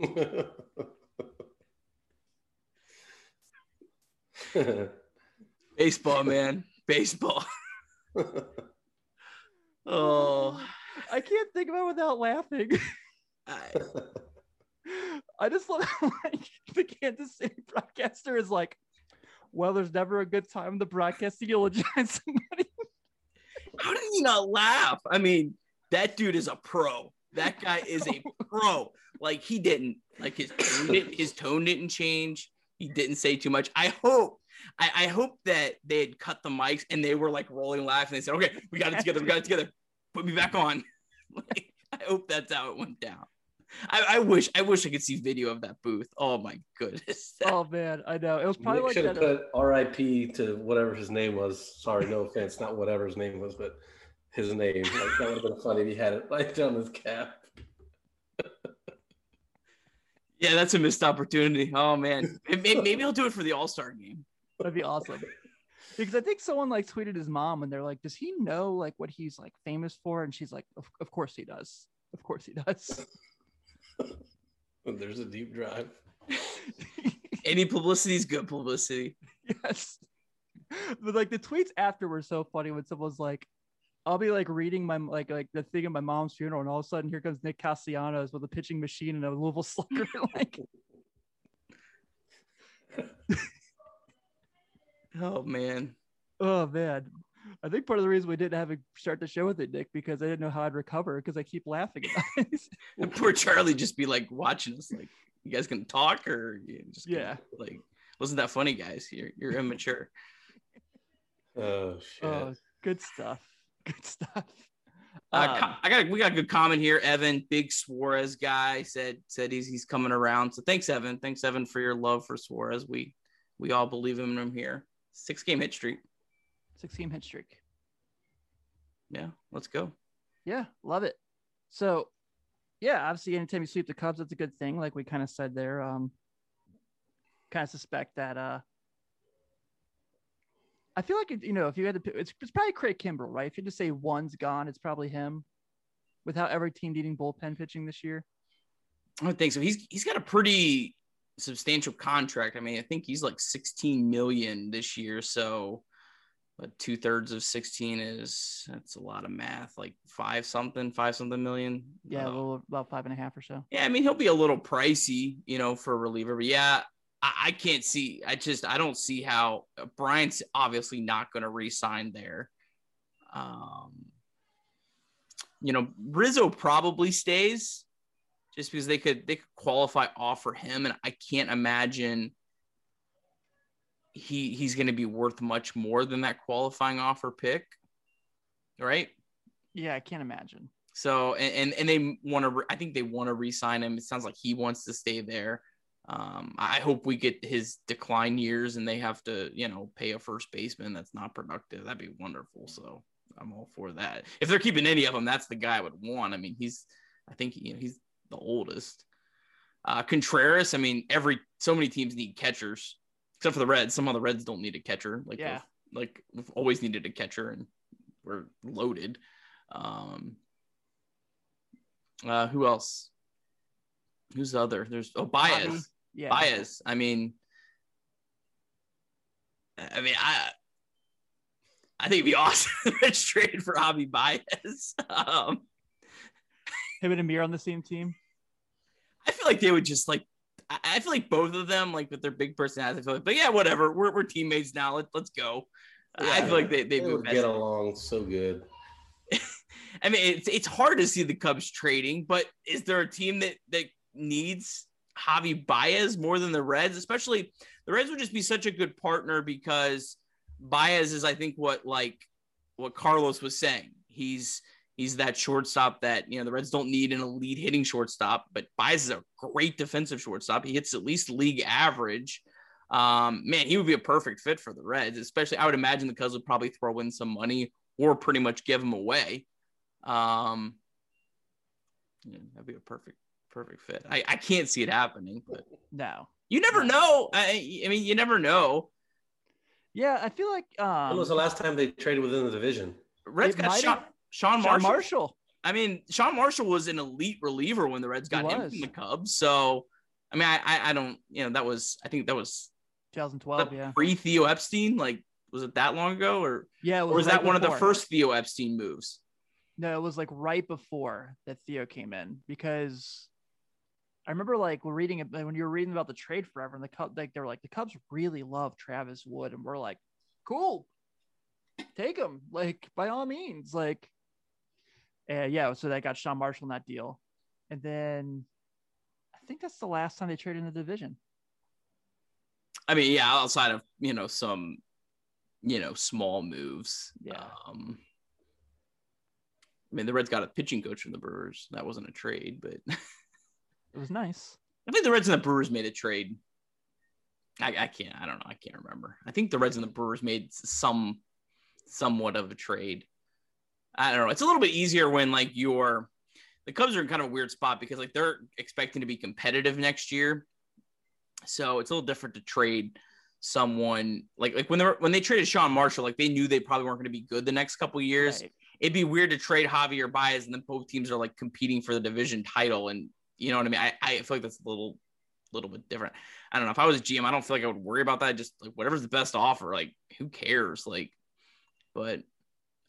Baseball, man. Baseball. oh, I can't think about it without laughing. I, I just love how, like the Kansas City broadcaster is like, well, there's never a good time to broadcast to eulogize somebody. how did he not laugh? I mean, that dude is a pro. That guy is a pro. Like he didn't like his tone his tone didn't change. He didn't say too much. I hope I, I hope that they had cut the mics and they were like rolling laughs, and They said, "Okay, we got it together. We got it together. Put me back on." Like, I hope that's how it went down. I, I wish I wish I could see video of that booth. Oh my goodness. Oh man, I know it was probably Nick like should have that. uh, put R.I.P. to whatever his name was. Sorry, no offense, not whatever his name was, but his name. Like, that would have been funny if he had it right down his cap. Yeah, that's a missed opportunity. Oh man, maybe, maybe I'll do it for the All Star game. That'd be awesome. Because I think someone like tweeted his mom and they're like, "Does he know like what he's like famous for?" And she's like, "Of, of course he does. Of course he does." There's a deep drive. Any publicity is good publicity. yes. But like the tweets after were so funny when someone's like, I'll be like reading my like like the thing at my mom's funeral, and all of a sudden here comes Nick Castellanos with a pitching machine and a Louisville Slugger. like, Oh man. oh man. I think part of the reason we didn't have a start the show with it, Nick, because I didn't know how I'd recover because I keep laughing about it. And poor Charlie just be like watching us, like, you guys gonna talk or you just gonna, Yeah. like, wasn't that funny, guys? You're you're immature. Oh shit. oh, good stuff. Good stuff. Uh, Um, I got we got a good comment here. Evan, big Suarez guy, said said he's he's coming around. So thanks, Evan. Thanks, Evan, for your love for Suarez. We we all believe him in him here. Six game hit streak. six game hit streak. Yeah, let's go. Yeah, love it. So, yeah, obviously, anytime you sweep the Cubs, that's a good thing. Like we kind of said there. Um, kind of suspect that. Uh, I feel like it, you know, if you had to, pick, it's, it's probably Craig Kimbrel, right? If you to say one's gone, it's probably him. Without every team needing bullpen pitching this year. I don't think so. He's he's got a pretty substantial contract. I mean, I think he's like 16 million this year. So but two thirds of 16 is that's a lot of math, like five something, five something million. Yeah, Uh, little about five and a half or so. Yeah, I mean he'll be a little pricey, you know, for a reliever. But yeah, I, I can't see. I just I don't see how Bryant's obviously not going to re-sign there. Um, you know, Rizzo probably stays just because they could they could qualify offer him, and I can't imagine he he's going to be worth much more than that qualifying offer pick, right? Yeah, I can't imagine. So and and, and they want to. I think they want to re-sign him. It sounds like he wants to stay there. Um, I hope we get his decline years and they have to, you know, pay a first baseman that's not productive. That'd be wonderful. So I'm all for that. If they're keeping any of them, that's the guy I would want. I mean, he's, I think, you know, he's the oldest. Uh, Contreras. I mean, every so many teams need catchers, except for the Reds. Some of the Reds don't need a catcher. Like, Yeah. we've, like we've always needed a catcher, and we're loaded. Um, uh, who else? Who's the other? There's oh Baez. Bobby. Yeah. Baez. I mean, I mean, I I think it'd be awesome if it's traded for Javy Baez. Um, Him and Amir on the same team. I feel like they would just like. I- I feel like both of them, like with their big personalities, I feel like, but yeah, whatever. We're, we're teammates now. Let, let's go. I feel like they they They would would get along so good. I mean, it's it's hard to see the Cubs trading, but is there a team that that needs Javy Baez more than the Reds? Especially the Reds would just be such a good partner because Baez is, I think, what like what Carlos was saying. He's he's that shortstop that you know the Reds don't need an elite hitting shortstop, but Baez is a great defensive shortstop. He hits at least league average. Um, man, he would be a perfect fit for the Reds, especially I would imagine the Cubs would probably throw in some money or pretty much give him away. Um, yeah, that'd be a perfect perfect fit. I, I can't see it happening, but No. you never know. I, I mean, you never know. Yeah, I feel like um, When was the last time they traded within the division? Reds It got might Sean, have- Sean Marshall. Marshall. I mean, Sean Marshall was an elite reliever when the Reds got him from the Cubs. So, I mean, I, I, I don't, you know, that was, I think that was 2012. Yeah. pre Theo Epstein. Like, was it that long ago, or Yeah. It or was right that one of the first Theo Epstein moves? No, it was like right before that Theo came in because I remember like we're reading it when you were reading about the trade forever and the Cubs like they were like the Cubs really love Travis Wood and we're like, cool, take him like by all means like, uh, yeah. So that got Sean Marshall in that deal, and then I think that's the last time they traded in the division. I mean, yeah, outside of you know some, you know, small moves. Yeah. Um, I mean, the Reds got a pitching coach from the Brewers. That wasn't a trade, but It was nice. I think the Reds and the Brewers made a trade. I, I can't. I don't know. I can't remember. I think the Reds and the Brewers made some, somewhat of a trade. I don't know. It's a little bit easier when like you're, the Cubs are in kind of a weird spot because like they're expecting to be competitive next year, so it's a little different to trade someone like like when they were, when they traded Sean Marshall, like they knew they probably weren't going to be good the next couple years Right. it'd be weird to trade Javier Baez and then both teams are like competing for the division title. And you know what I mean? I, I feel like that's a little, little bit different. I don't know. If I was a GM, I don't feel like I would worry about that. Just like whatever's the best offer, like who cares? Like, but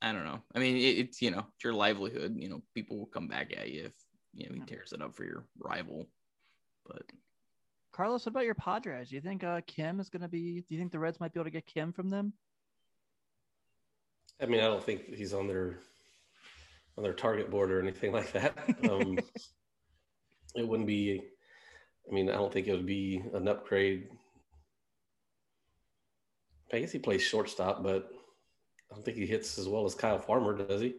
I don't know. I mean, it, it's, you know, it's your livelihood. You know, people will come back at you if, you know, he tears it up for your rival. But Carlos, what about your Padres? Do you think uh, Kim is going to be? Do you think the Reds might be able to get Kim from them? I mean, I don't think he's on their on their target board or anything like that. Um, it wouldn't be. I mean, I don't think it would be an upgrade. I guess he plays shortstop, but I don't think he hits as well as Kyle Farmer, does he?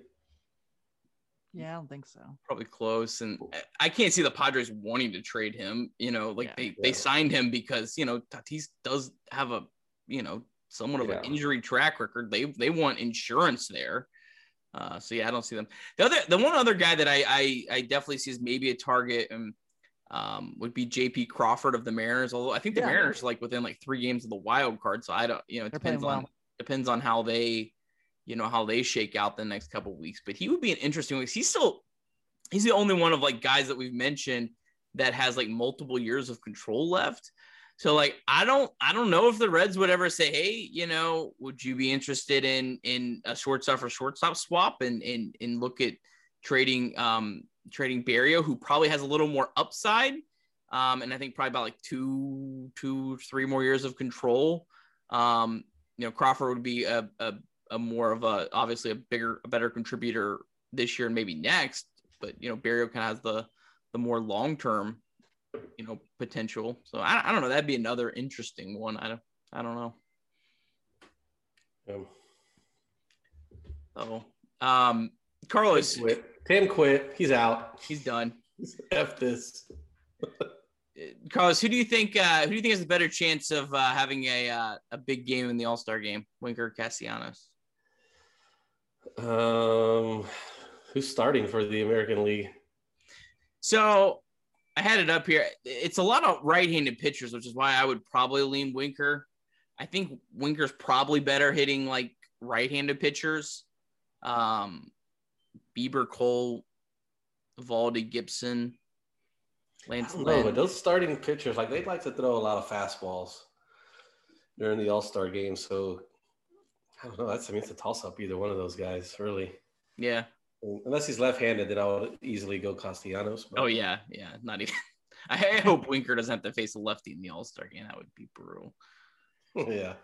Yeah, I don't think so. probably close. And I- I can't see the Padres wanting to trade him. You know, like Yeah. they, they signed him because, you know, Tatis does have a, you know, somewhat of an injury track record. They they want insurance there. Uh, so yeah, I don't see them. The other, the one other guy that I I, I definitely see as maybe a target and um, would be J.P. Crawford of the Mariners. Although I think the Yeah. Mariners are like within like three games of the wild card, so I don't, you know, it They're depends on well. depends on how they, you know, how they shake out the next couple weeks. But he would be an interesting. He's still he's the only one of like guys that we've mentioned that has like multiple years of control left. So like I don't I don't know if the Reds would ever say, hey, you know, would you be interested in in a shortstop or shortstop swap and and and look at trading um trading Barrero, who probably has a little more upside. Um, and I think probably about like two, two, three more years of control. Um, you know, Crawford would be a, a, a more of a obviously a bigger, a better contributor this year and maybe next. But you know, Barrero kind of has the the more long term, you know, potential. So I, I don't know. That'd be another interesting one. I don't I don't know. Um, So um, Carlos, Tim quit. Tim quit. He's out. he's done. He's F this. Carlos, who do you think? Uh, who do you think has a better chance of uh, having a uh, a big game in the All Star game? Winker, or Castellanos. Um, who's starting for the American League? So I had it up here. It's a lot of right-handed pitchers, which is why I would probably lean Winker. I think Winker's probably better hitting like right-handed pitchers. Um, Bieber, Cole, Valdi, Gibson, I Lance don't know, but those starting pitchers, like they'd like to throw a lot of fastballs during the All Star game. So I don't know. That's I mean, it's a toss up either one of those guys, really. Yeah. Unless he's left handed, then I would easily go Castellanos. But Oh yeah, yeah. Not even. I hope Winker doesn't have to face a lefty in the All Star game. That would be brutal. yeah.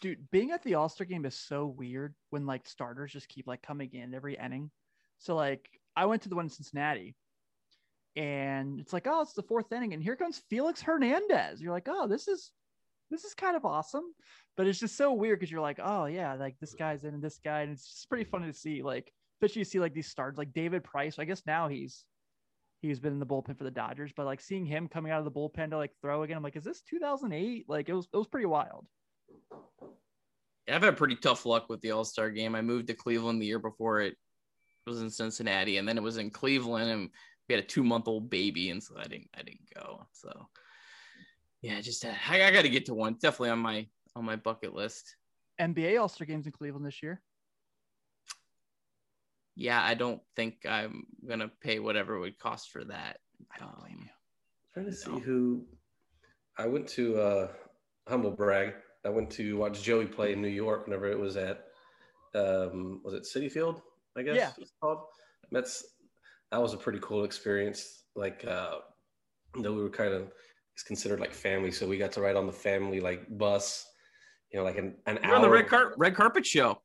Dude, being at the All Star game is so weird when like starters just keep like coming in every inning. So like I went to the one in Cincinnati and it's like, oh, it's the fourth inning, and here comes Felix Hernandez. You're like, oh, this is this is kind of awesome. But it's just so weird because you're like, oh yeah, like this guy's in and this guy, and it's just pretty funny to see, like, especially you see like these stars like David Price. I guess now he's he's been in the bullpen for the Dodgers, but like seeing him coming out of the bullpen to like throw again, I'm like, is this 2008? Like it was it was pretty wild. I've had pretty tough luck with the All Star game. I moved to Cleveland the year before it was in Cincinnati, and then it was in Cleveland, and we had a two month old baby, and so I didn't I didn't go. So yeah, just uh, I, I got to get to one. Definitely on my on my bucket list. NBA All Star games in Cleveland this year. Yeah, I don't think I'm gonna pay whatever it would cost for that. I don't blame you. trying to see who I went to uh humble brag. I went to watch Joey play in New York whenever it was at um was it Citi Field, I guess Yeah. it's called. That's that was a pretty cool experience. Like uh though we were kind of it's considered like family, so we got to ride on the family like bus, you know, like an, an hour on the red car red carpet show.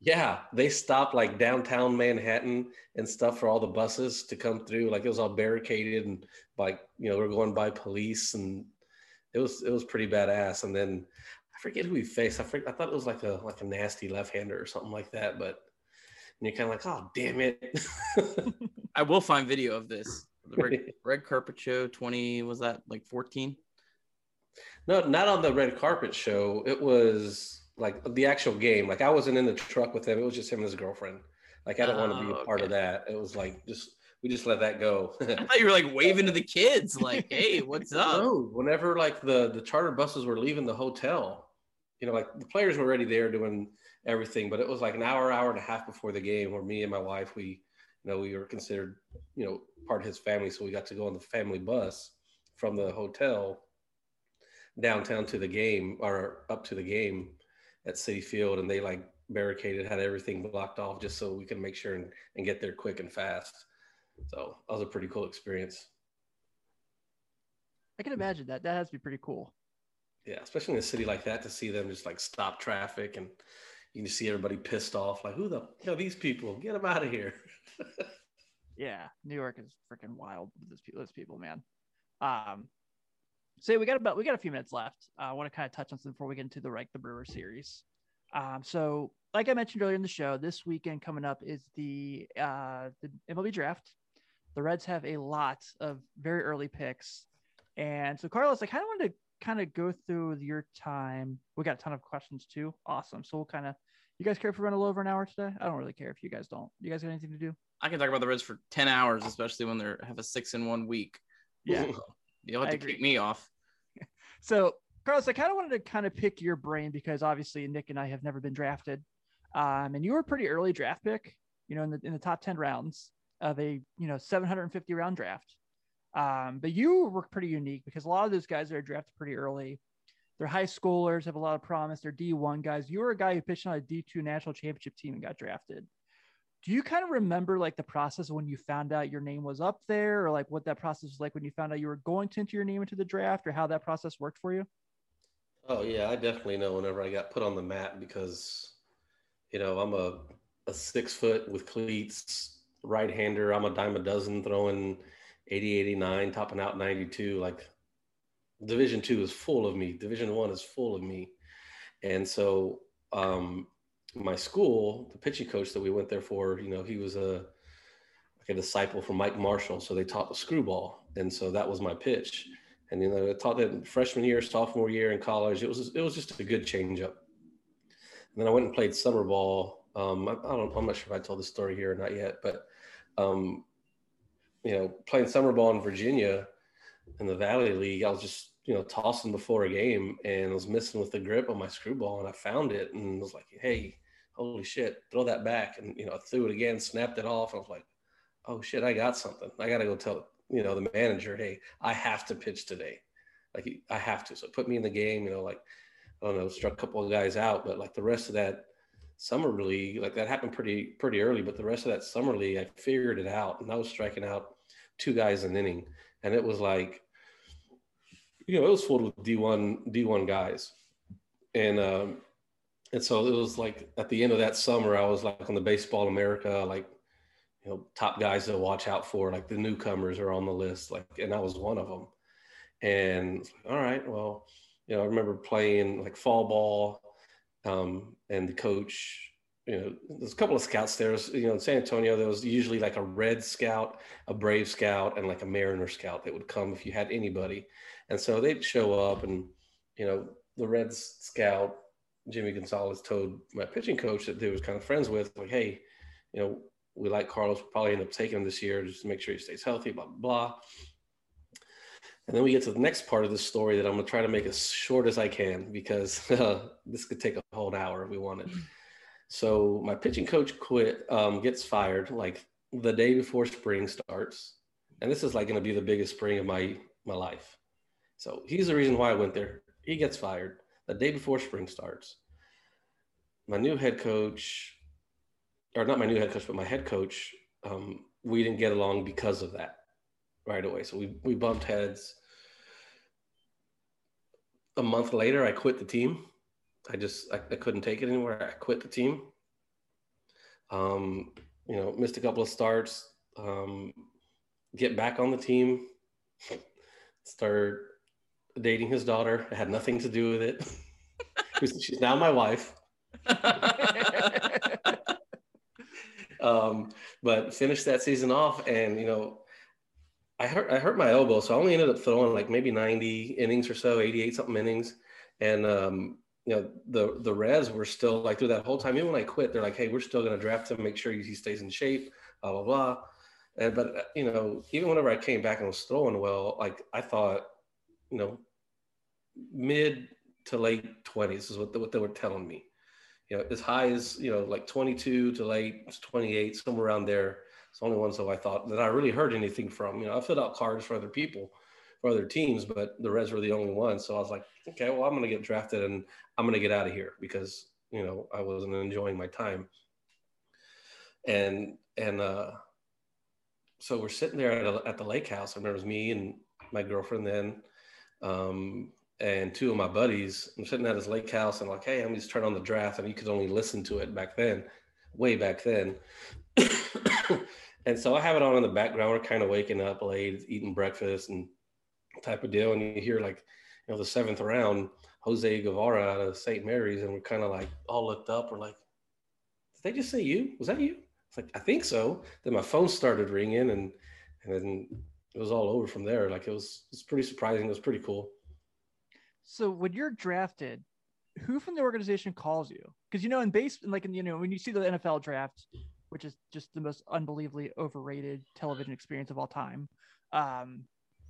Yeah, they stopped like downtown Manhattan and stuff for all the buses to come through. Like it was all barricaded and like you know we're going by police and it was it was pretty badass. And then I forget who we faced. I forget, I thought it was like a like a nasty left hander or something like that. But and you're kind of like, oh damn it. I will find video of this. The red, red carpet show 20 was that like 14? no, not on the red carpet show. It was like the actual game. Like I wasn't in the truck with him. It was just him and his girlfriend. Like I don't want to be Oh, a ah, part of that. It was like just we just let that go. I thought you were like waving to the kids, like, "Hey, what's up?" No, whenever like the the charter buses were leaving the hotel, you know, like the players were already there doing everything, but it was like an hour, hour and a half before the game where me and my wife, we, you know, we were considered, you know, part of his family, so we got to go on the family bus from the hotel downtown to the game or up to the game at Citi Field, and they like barricaded, had everything blocked off just so we could make sure and, and get there quick and fast. So that was a pretty cool experience. I can imagine that. That has to be pretty cool. Yeah, especially in a city like that to see them just like stop traffic and you can see everybody pissed off. Like, who the, you know, these people, get them out of here. Yeah, New York is freaking wild with those people, those people, man. Um, so we got about we got a few minutes left. Uh, I want to kind of touch on something before we get into the like the Brewer series. Um, so like I mentioned earlier in the show, this weekend coming up is the uh the MLB draft. The Reds have a lot of very early picks, and so Carlos, I kind of wanted to kind of go through your time. We got a ton of questions too. Awesome. So we'll kind of. You guys care if we run a little over an hour today? I don't really care if you guys don't. You guys got anything to do? I can talk about the Reds for 10 hours, especially when they have a six in one week. Yeah. You'll have I to agree. kick me off. So, Carlos, I kind of wanted to kind of pick your brain because obviously Nick and I have never been drafted, um, and you were a pretty early draft pick. You know, in the in the top ten rounds of a you know 750 round draft. Um, but you were pretty unique because a lot of those guys are drafted pretty early, they're high schoolers, have a lot of promise. They're D1 guys. You were a guy who pitched on a D2 national championship team and got drafted. Do you kind of remember like the process when you found out your name was up there, or like what that process was like when you found out you were going to enter your name into the draft, or how that process worked for you? Oh yeah, I definitely know whenever I got put on the mat because, you know, I'm a, a six foot with cleats, right hander. I'm a dime a dozen throwing 80, 89, topping out 92. Like division two is full of me. Division one is full of me. And so um, my school, the pitching coach that we went there for, you know, he was a, like a disciple from Mike Marshall. So they taught the screwball. And so that was my pitch. And you know, I taught that freshman year, sophomore year in college. It was it was just a good changeup. And then I went and played summer ball. Um, I, I don't, I'm not sure if I told this story here or not yet, but um, you know, playing summer ball in Virginia in the Valley League, I was just you know tossing before a game and I was missing with the grip on my screwball, and I found it and was like, hey, holy shit, throw that back, and you know, I threw it again, snapped it off, I was like, oh shit, I got something. I got to go tell you know the manager, hey, I have to pitch today. Like I have to. So put me in the game. You know, like I don't know, struck a couple of guys out, but like the rest of that summer league, like that happened pretty pretty early. But the rest of that summer league, I figured it out, and I was striking out two guys an inning, and it was like, you know, it was full with D one D one guys, and um, and so it was like at the end of that summer, I was like on the Baseball America, like you know, top guys to watch out for, like the newcomers are on the list, like, and I was one of them. And all right, well, you know, I remember playing like fall ball, um, and the coach, you know, there's a couple of scouts there. Was, You know, in San Antonio, there was usually like a red scout, a brave scout, and like a mariner scout that would come if you had anybody. And so they'd show up, and you know, the red scout Jimmy Gonzalez told my pitching coach that they was kind of friends with, like, hey, you know, we like Carlos, we'll probably end up taking him this year just to make sure he stays healthy, blah, blah, blah. And then we get to the next part of the story that I'm going to try to make as short as I can because uh, this could take a whole hour if we wanted. So my pitching coach quit, um, gets fired like the day before spring starts. And this is like going to be the biggest spring of my, my life. So he's the reason why I went there. He gets fired the day before spring starts. My new head coach, or not my new head coach, but my head coach, um, we didn't get along because of that right away. So we, we bumped heads. A month later, I quit the team. I just I, I couldn't take it anymore. I quit the team. Um, you know, missed a couple of starts. Um, get back on the team. Start dating his daughter. It had nothing to do with it. She's now my wife. um, but finished that season off, and you know, I hurt I hurt my elbow, so I only ended up throwing like maybe 90 innings or so, 88 something innings, and um, you know, the the Reds were still like through that whole time. Even when I quit, they're like, "Hey, we're still going to draft him, make sure he stays in shape." Blah blah blah. And but uh, you know, even whenever I came back and was throwing well, like I thought, you know, mid to late 20s is what, the, what they were telling me. You know, as high as, you know, like 22 to late 28, somewhere around there. It's the only ones that I thought that I really heard anything from. You know, I filled out cards for other people, for other teams, but the Reds were the only ones. So I was like, okay, well, I'm going to get drafted and I'm going to get out of here because, you know, I wasn't enjoying my time. And, and, uh, so we're sitting there at, a, at the lake house. I remember it was me and my girlfriend then. Um, and two of my buddies. I'm sitting at his lake house and like, hey, I'm just turn on the draft, and you could only listen to it back then, way back then. and so I have it on in the background. We're kind of waking up late, eating breakfast and type of deal, and you hear like, you know, the seventh round, Jose Guevara out of St. Mary's, and we're kind of like all looked up. We're like, did they just say you? Was that you? It's like I think so. Then my phone started ringing, and and then it was all over from there. Like it was, it was pretty surprising. It was pretty cool. So when you're drafted, who from the organization calls you? Because you know, in base, like in you know, when you see the NFL draft, which is just the most unbelievably overrated television experience of all time, um,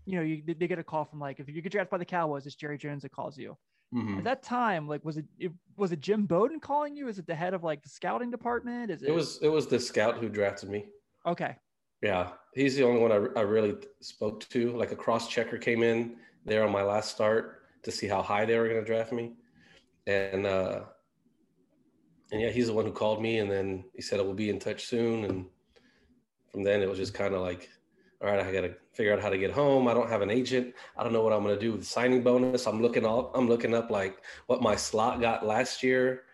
you know, you they get a call from like if you get drafted by the Cowboys, it's Jerry Jones that calls you. Mm-hmm. At that time, like was it, it, was it Jim Bowden calling you? Is it the head of like the scouting department? Is it? It was it was the scout who drafted me. Okay. Yeah, he's the only one I, I really spoke to. Like a cross checker came in there on my last start to see how high they were going to draft me. And uh, and yeah, he's the one who called me, and then he said, "We'll be in touch soon." And from then, it was just kind of like, "All right, I got to figure out how to get home. I don't have an agent. I don't know what I'm going to do with the signing bonus. I'm looking up. I'm looking up like what my slot got last year."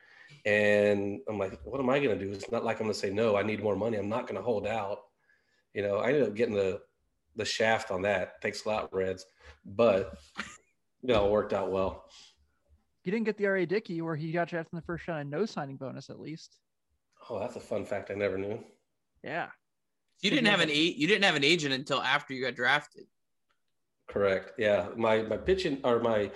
And I'm like, what am I going to do? It's not like I'm going to say, no, I need more money. I'm not going to hold out. You know, I ended up getting the, the shaft on that. Thanks a lot, Reds. But it all worked out well. You didn't get the R.A. Dickey where he got drafted in the first round and no signing bonus at least. Oh, that's a fun fact I never knew. Yeah. You didn't have an eight. You didn't have an agent until after you got drafted. Correct. Yeah. My my pitching or my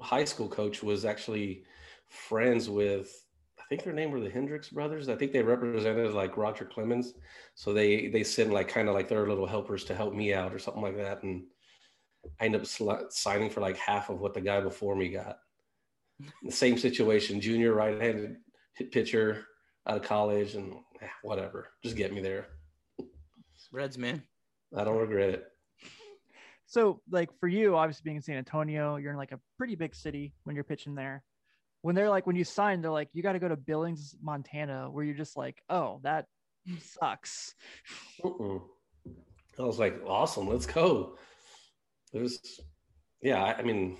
high school coach was actually friends with I think their name were the Hendricks brothers. I think they represented like Roger Clemens. So they they sent like kind of like their little helpers to help me out or something like that. And I ended up sl- signing for like half of what the guy before me got. The same situation, junior right-handed pitcher out of college, and eh, whatever, just get me there. Reds, man. I don't regret it. So, like for you, obviously being in San Antonio, you're in like a pretty big city when you're pitching there. When they're like, when you sign, they're like, you got to go to Billings, Montana, where you're just like, oh, that sucks. Mm-mm. I was like, awesome, let's go it was, yeah. I, I mean,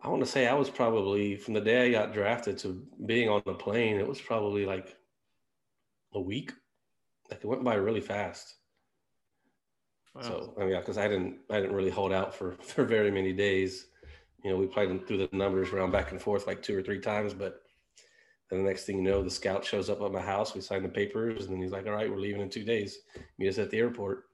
I want to say I was probably from the day I got drafted to being on the plane. It was probably like a week. Like it went by really fast. Wow. So I mean, yeah, because I didn't, I didn't really hold out for for very many days. You know, we played through the numbers around back and forth like two or three times, but then the next thing you know, the scout shows up at my house. We sign the papers, and then he's like, "All right, we're leaving in two days. Meet us at the airport."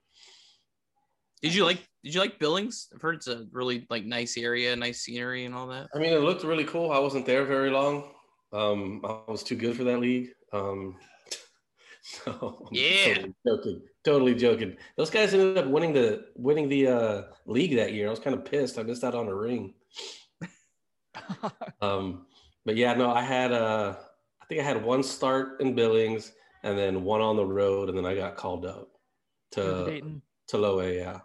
Did you like did you like Billings? I've heard it's a really like nice area, nice scenery and all that. I mean, it looked really cool. I wasn't there very long, Um, I was too good for that league. Um, I'm Yeah. totally joking. Totally joking. Those guys ended up winning the winning the uh, league that year. I was kind of pissed. I missed out on a ring. Um, but yeah, no, I had uh, I think I had one start in Billings and then one on the road, and then I got called up to to Lowe. Yeah.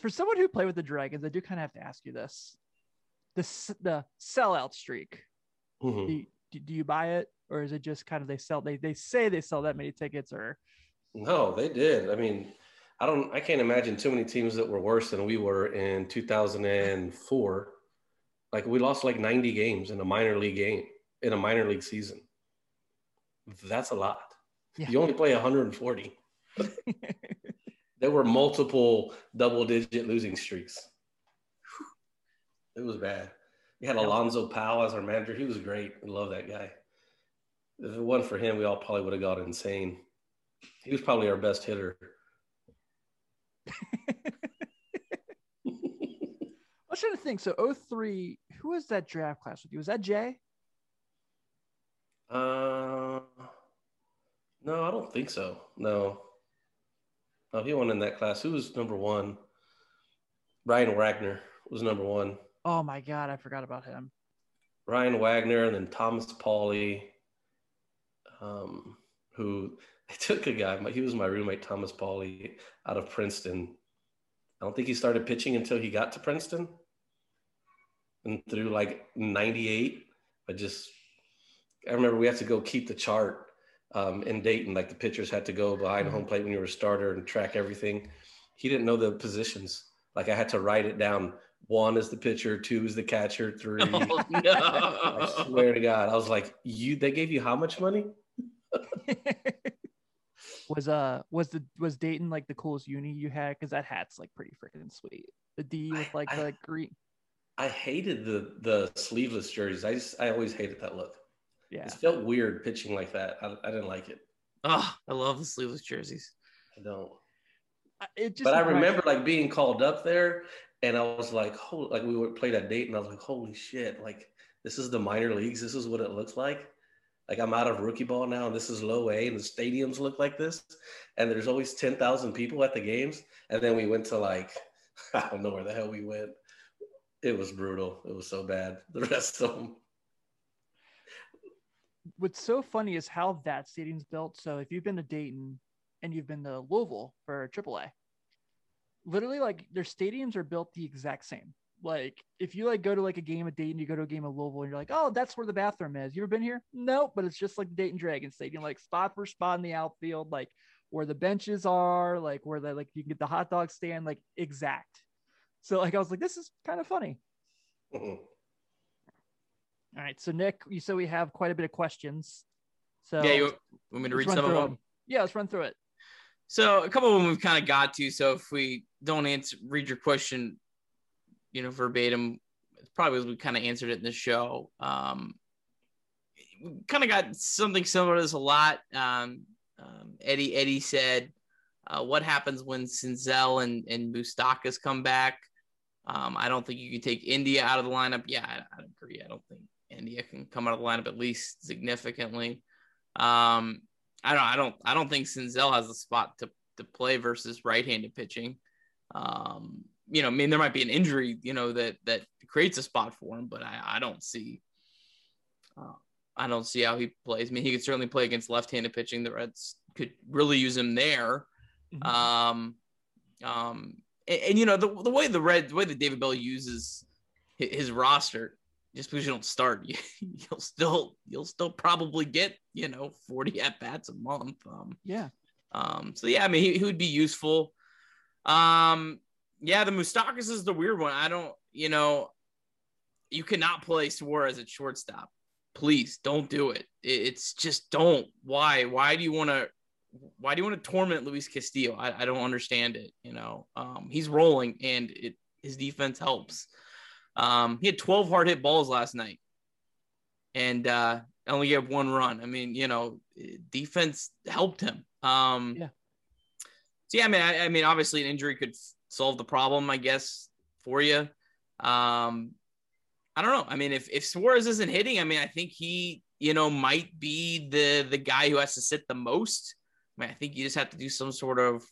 For someone who played with the Dragons, I do kind of have to ask you this: the the sellout streak. Mhm. Do you, do you buy it, or is it just kind of they sell? They they say they sell that many tickets, or No, they did. I mean, I don't. I can't imagine too many teams that were worse than we were in 2004. Like we lost like 90 games in a minor league game in a minor league season. That's a lot. Yeah. You only play 140. there were multiple double-digit losing streaks. It was bad. We had Alonzo Powell as our manager. He was great. I love that guy. If it wasn't for him, we all probably would have got insane. He was probably our best hitter. I was trying to think. So 03, who was that draft class with you? Was that Jay? Uh, no, I don't think so. No. No, he won in that class. Who was number one? Ryan Wagner was number one. Oh my god, I forgot about him. Ryan Wagner and then Thomas Pauly, um, who I took a guy. He was my roommate, Thomas Pauly, out of Princeton. I don't think he started pitching until he got to Princeton, and through like '98. I just I remember we had to go keep the chart um, in Dayton. Like the pitchers had to go behind home plate when you were a starter and track everything. He didn't know the positions. Like I had to write it down. One is the pitcher, two is the catcher, three. Oh, I swear to God, I was like, "You? They gave you how much money?" Was uh was the was Dayton like the coolest uni you had? Because that hat's like pretty freaking sweet. The D with like I- the green. I hated the the sleeveless jerseys. I just I always hated that look. Yeah. It felt weird pitching like that. I, I didn't like it. Oh, I love the sleeveless jerseys. I don't. I- It just but I remember like being called up there, and I was like, "Holy!" Like we would play that date, and I was like, "Holy shit!" Like this is the minor leagues. This is what it looks like. Like I'm out of rookie ball now, and this is low A, and the stadiums look like this, and there's always ten thousand people at the games. And then we went to like I don't know where the hell we went. It was brutal. It was so bad. The rest of them. what's so funny is how that stadium's built. So if you've been to Dayton and you've been to Louisville for AAA, literally like their stadiums are built the exact same. Like if you like go to like a game of Dayton, you go to a game of Louisville, and you're like, oh, that's where the bathroom is. You ever been here? Nope, but it's just like Dayton Dragon Stadium, like spot for spot in the outfield, like where the benches are, like where the like you can get the hot dog stand, like exact. So like I was like, this is kind of funny. Mhm. All right, so Nick, you said we have quite a bit of questions. So yeah, you want me to read some of through them? Yeah, let's run through it. So a couple of them we've kind of got to. So if we don't answer, read your question, you know, verbatim, probably as we kind of answered it in the show. Um, we kind of got something similar to this a lot. Um, um, Eddie Eddie said, uh, "What happens when Senzel and and Moustakas come back?" Um, I don't think you can take India out of the lineup. Yeah, I, I agree. I don't think India can come out of the lineup at least significantly. Um, I don't, I don't, I don't think Senzel has a spot to to play versus right-handed pitching. Um, you know, I mean, there might be an injury, you know, that that creates a spot for him, but I, I don't see, uh, I don't see how he plays. I mean, he could certainly play against left-handed pitching. The Reds could really use him there. Mhm. Um, um, and, and, you know the the way the red, the way that David Bell uses his, his roster, just because you don't start, you, you'll still you'll still probably get you know forty at bats a month. Um, yeah. um, so yeah, I mean he, he would be useful. Um, yeah, the Moustakas is the weird one. I don't, you know, you cannot play Suarez at shortstop. Please don't do it. It- It's just don't. Why? Why do you want to? Why do you want to torment Luis Castillo? I, I don't understand it. You know, um, he's rolling and it his defense helps. Um, he had 12 hard hit balls last night, and uh, only gave one run. I mean, you know, defense helped him. Um, Yeah. So yeah, I mean, I, I mean, obviously, an injury could solve the problem, I guess, for you. Um, I don't know. I mean, if if Suarez isn't hitting, I mean, I think he, you know, might be the the guy who has to sit the most. I mean, I think you just have to do some sort of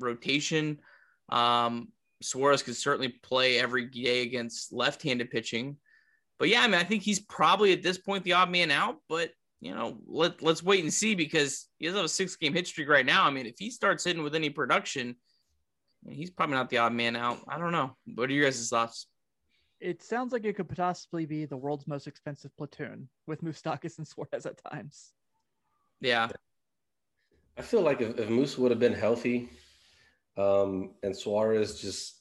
rotation. Um, Suarez could certainly play every day against left-handed pitching, but yeah, I mean, I think he's probably at this point the odd man out. But you know, let let's wait and see because he does have a six-game hit streak right now. I mean, if he starts hitting with any production, he's probably not the odd man out. I don't know. What are your guys' thoughts? It sounds like it could possibly be the world's most expensive platoon with Moustakas and Suarez at times. Yeah. I feel like if, if Moose would have been healthy, um, and Suarez just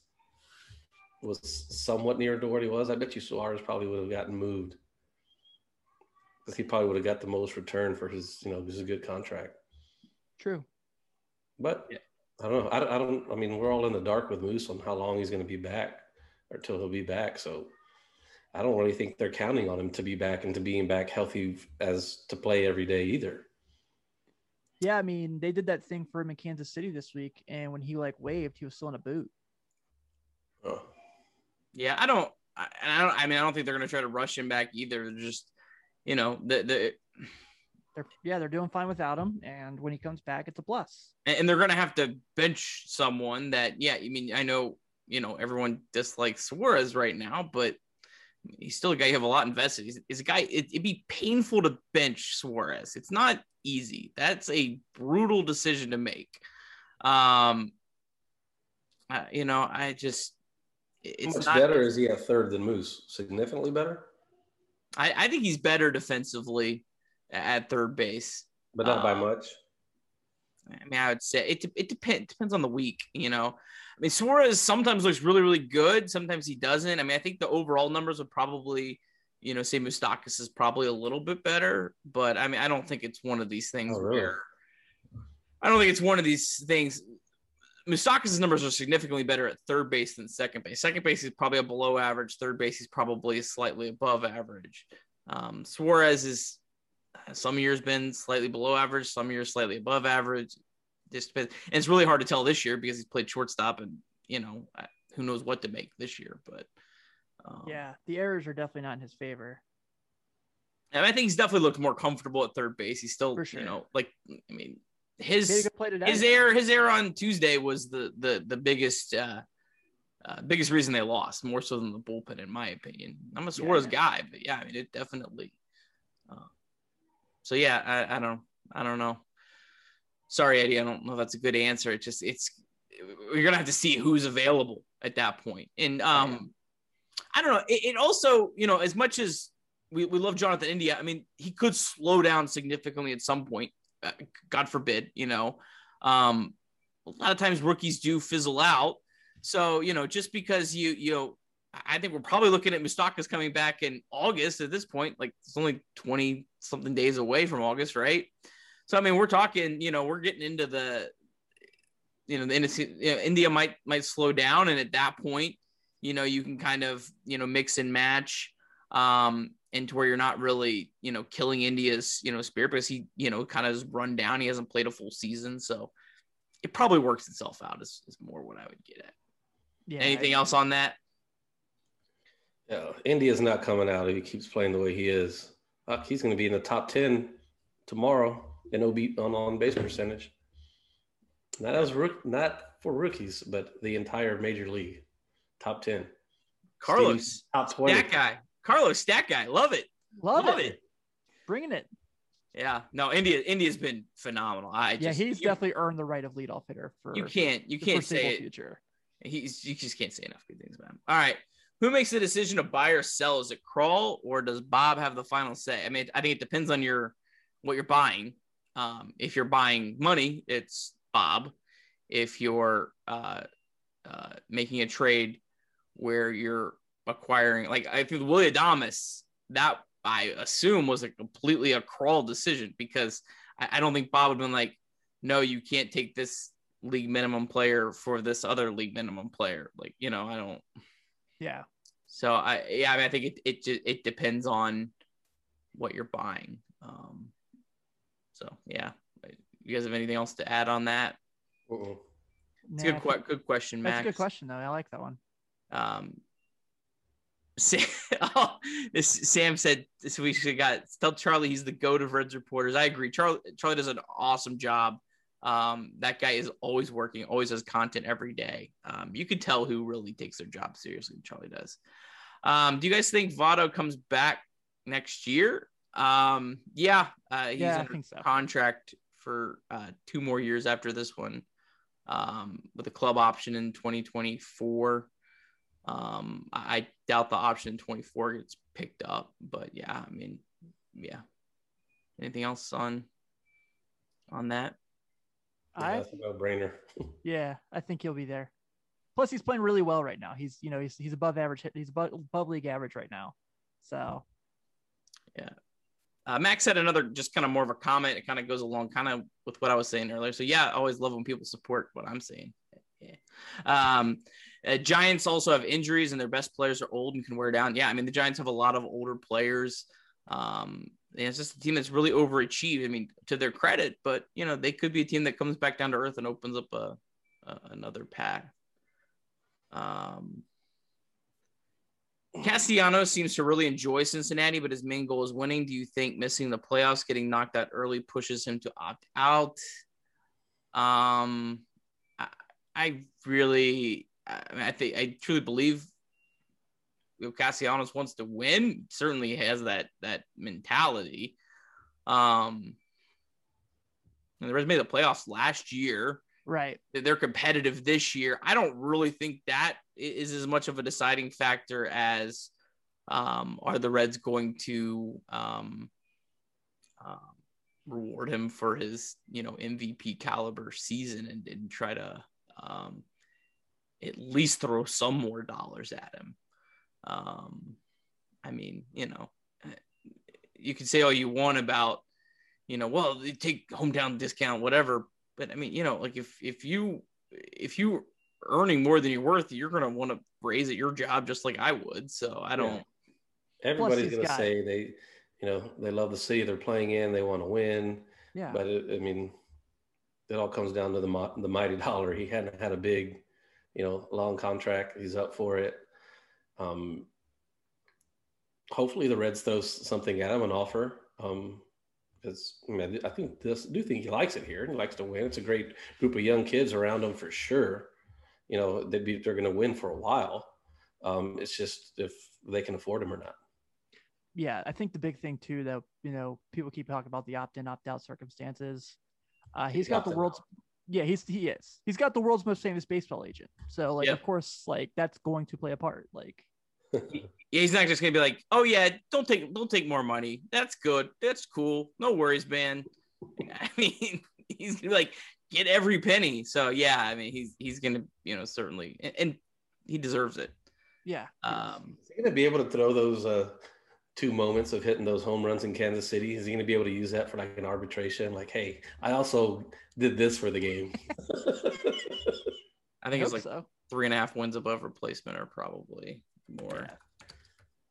was somewhat near to where he was, I bet you Suarez probably would have gotten moved because he probably would have got the most return for his, you know, this is a good contract. True. But yeah. I don't know. I, I don't. I mean, we're all in the dark with Moose on how long he's going to be back, or till he'll be back. So I don't really think they're counting on him to be back and to being back healthy as to play every day either. Yeah, I mean, they did that thing for him in Kansas City this week, and when he like waved, he was still in a boot. Oh. Yeah, I don't. I, I don't. I mean, I don't think they're going to try to rush him back either. They're just, you know, the the. They're, yeah, they're doing fine without him, and when he comes back, it's a plus. And, and they're going to have to bench someone that, yeah, I mean, I know, you know, everyone dislikes Suarez right now, but he's still a guy you have a lot invested. He's, he's a guy. It, it'd be painful to bench Suarez. It's not easy. That's a brutal decision to make. Um, uh, you know, I just it's How much not, better is he at third than Moose? Significantly better. I, I think he's better defensively at third base, but not um, by much. I mean, I would say it. It depends depends on the week. You know, I mean, Suarez sometimes looks really really good. Sometimes he doesn't. I mean, I think the overall numbers would probably you know, say Moustakas is probably a little bit better, but I mean, I don't think it's one of these things oh, really? where I don't think it's one of these things. Moustakas' numbers are significantly better at third base than second base. Second base is probably a below average. Third base is probably slightly above average. Um, Suarez is some years been slightly below average, some years slightly above average. Just depends. And it's really hard to tell this year because he's played shortstop and you know who knows what to make this year. But um, yeah, the errors are definitely not in his favor. And I think he's definitely looked more comfortable at third base. He's still, sure. you know, like I mean, his his error his error on Tuesday was the the the biggest uh, uh, biggest reason they lost, more so than the bullpen, in my opinion. I'm a Suarez yeah. guy, but yeah, I mean, it definitely. Uh, so yeah, I, I don't I don't know. Sorry, Eddie, I don't know if that's a good answer. It just it's you're gonna have to see who's available at that point. point, and um. I don't know. It, it, also, you know, as much as we, we love Jonathan India, I mean, he could slow down significantly at some point. Uh, God forbid, you know. Um, a lot of times rookies do fizzle out. So, you know, just because you, you know, I think we're probably looking at Moustakas coming back in August at this point. Like it's only 20 something days away from August, right? So, I mean, we're talking, you know, we're getting into the, you know, the you know, India might might slow down, and at that point, you know, you can kind of, you know, mix and match um, into where you're not really, you know, killing India's, you know, spirit because he, you know, kind of run down. He hasn't played a full season. So it probably works itself out is, is more what I would get at. Yeah. Anything else on that? Yeah, India's not coming out if he keeps playing the way he is. Uh, he's going to be in the top 10 tomorrow in OB on on base percentage. Not as rook, not for rookies, but the entire major league top 10. Carlos, Steve, top 20. Stat guy. Carlos, stat guy. Love it. Love, Love it. it. Bringing it. Yeah, no, India India's been phenomenal. I just, yeah, he's you, definitely earned the right of leadoff hitter for you can't you can't say it. future. He's you just can't say enough good things about him. All right, who makes the decision to buy or sell? Is it Krall or does Bob have the final say? I mean, I think it depends on your what you're buying. Um, if you're buying money, it's Bob. If you're uh, uh, making a trade where you're acquiring like I think Willy Adames that I assume was a completely a Krall decision because I, I don't think Bob would have been like, no, you can't take this league minimum player for this other league minimum player. Like, you know, I don't. Yeah. So I yeah, I mean I think it it just it depends on what you're buying. Um. So yeah, you guys have anything else to add on that? Uh-oh. It's nah, a good, good question, Max. That's a good question, though. I like that one. Um, Sam, oh, this, Sam said this week we got tell Charlie he's the goat of Reds reporters. I agree. Charlie Charlie does an awesome job. Um, that guy is always working, always has content every day. Um, you can tell who really takes their job seriously. Charlie does. Um, do you guys think Votto comes back next year? Um, yeah, uh, he's Yeah, under so. contract for uh, two more years after this one, um, with a club option in 2024. Um, I I doubt the option in 24 gets picked up, but yeah, I mean, yeah. Anything else on on that? Yeah, I that's a no-brainer. yeah, I think he'll be there. Plus, he's playing really well right now. He's you know he's he's above average. He's above, above league average right now. So yeah. Uh, Max had another, just kind of more of a comment. It kind of goes along kind of with what I was saying earlier. So yeah, I always love when people support what I'm saying. Yeah. Um, uh, Giants also have injuries, and their best players are old and can wear down. Yeah, I mean the Giants have a lot of older players. Um, and it's just a team that's really overachieved. I mean, to their credit, but you know they could be a team that comes back down to earth and opens up a, a another path. Um, Castellanos seems to really enjoy Cincinnati, but his main goal is winning. Do you think missing the playoffs, getting knocked out early, pushes him to opt out? Um, I, I really, I, mean, I think, I truly believe Castellanos wants to win, certainly has that that mentality. Um, and the Reds made the playoffs last year right, they're competitive this year. I don't really think that is as much of a deciding factor as um, are the Reds going to um, um, reward him for his you know MVP caliber season and, and try to um, at least throw some more dollars at him. Um, I mean, you know, you can say all you want about, you know, well, they take hometown discount, whatever. But I mean, you know, like if if you if you earning more than you're worth, you're gonna want to raise at your job just like I would. So I don't. Everybody's going to got- say they, you know, they love the city they're playing in. They want to win. yeah, But it, I mean, it all comes down to the the mighty dollar. He hadn't had a big, you know, long contract. He's up for it. Um, hopefully the Reds throw something at him, an offer. Um, because I, mean, I think this do think he likes it here. He likes to win. It's a great group of young kids around him for sure. You know, they'd be they're going to win for a while. Um, it's just if they can afford him or not. yeah. I think the big thing too that you know people keep talking about the opt in opt out circumstances. Uh, he's got the world's yeah he's he is he's got the world's most famous baseball agent. So like Yeah. of course like that's going to play a part. Like Yeah, he's not just gonna be like, oh yeah, don't take don't take more money. That's good. That's cool. No worries, man. I mean, he's gonna be like, get every penny. So yeah, I mean, he's he's gonna you know certainly and, and he deserves it. yeah, Um, Is he going to be able to throw those uh, two moments of hitting those home runs in Kansas City? Is he going to be able to use that for like an arbitration? Like, hey, I also did this for the game. I think I it's like so. three and a half wins above replacement or probably more.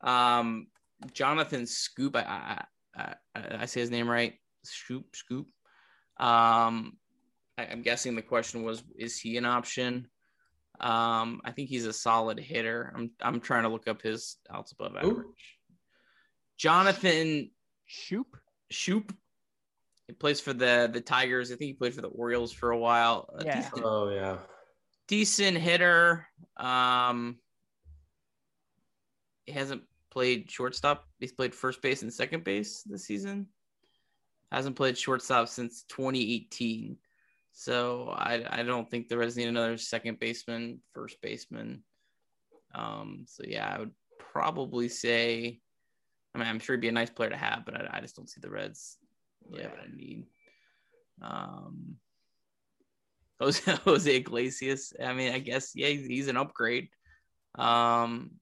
Um, Jonathan Scoop, I, I, I, I say his name right. Scoop, Scoop. Um, I, I'm guessing the question was, is he an option? Um, I think he's a solid hitter. I'm, I'm trying to look up his outs above Who? average. Jonathan Schoop. Schoop. He plays for the the Tigers. I think he played for the Orioles for a while. A Yeah. decent- oh yeah, decent hitter. Um, he hasn't played shortstop. He's played first base and second base this season. Hasn't played shortstop since 2018. So I, I don't think the Reds need another second baseman, first baseman. Um, so yeah, I would probably say. I mean, I'm sure he'd be a nice player to have, but I, I just don't see the Reds yeah. having a need. Um, Jose, Jose Iglesias. I mean, I guess yeah, he's, he's an upgrade. Um,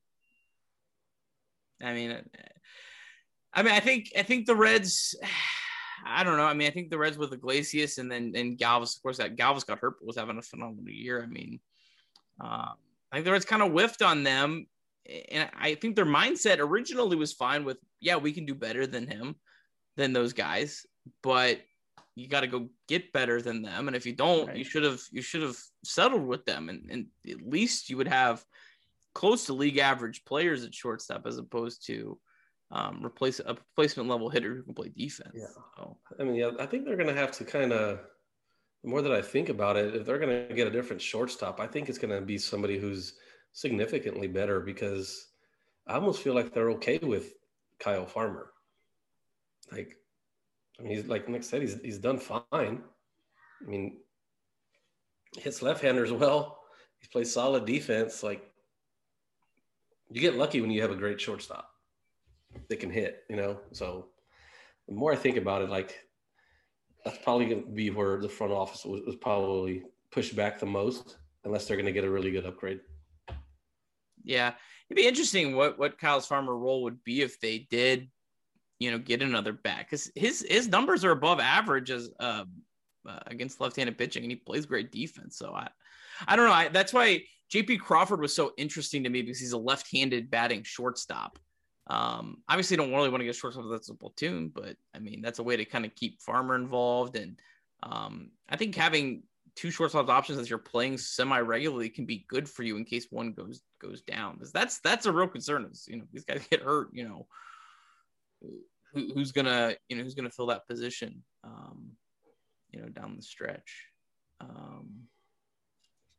I mean, I mean, I think I think the Reds. I don't know. I mean, I think the Reds with Iglesias and then and Galvis, of course, that Galvis got hurt, but was having a phenomenal year. I mean, um, I think the Reds kind of whiffed on them, and I think their mindset originally was fine with, yeah, we can do better than him, than those guys, but you got to go get better than them, and if you don't, Right. you should have you should have settled with them, and, and at least you would have close to league average players at shortstop as opposed to um, replace a replacement level hitter who can play defense. Yeah. So, I mean, yeah, I think they're going to have to kind of. The more that I think about it, if they're going to get a different shortstop, I think it's going to be somebody who's significantly better because I almost feel like they're okay with Kyle Farmer. Like, I mean, he's like Nick said, he's he's done fine. I mean, hits left-handers well. He plays solid defense. Like, you get lucky when you have a great shortstop that can hit. You know, so the more I think about it, like that's probably going to be where the front office was, was probably pushed back the most, unless they're going to get a really good upgrade. Yeah, it'd be interesting what what Kyle's Farmer role would be if they did, you know, get another back because his his numbers are above average as uh, uh, against left-handed pitching, and he plays great defense. So I, I don't know. I, that's why J.P. Crawford was so interesting to me because he's a left-handed batting shortstop. Um, obviously, don't really want to get shortstop that's a platoon, but I mean that's a way to kind of keep Farmer involved, and um, I think having two shortstop options as you're playing semi regularly can be good for you in case one goes goes down. Because that's that's a real concern. Is you know these guys get hurt, you know, who, who's gonna you know who's gonna fill that position, um, you know, down the stretch. Um,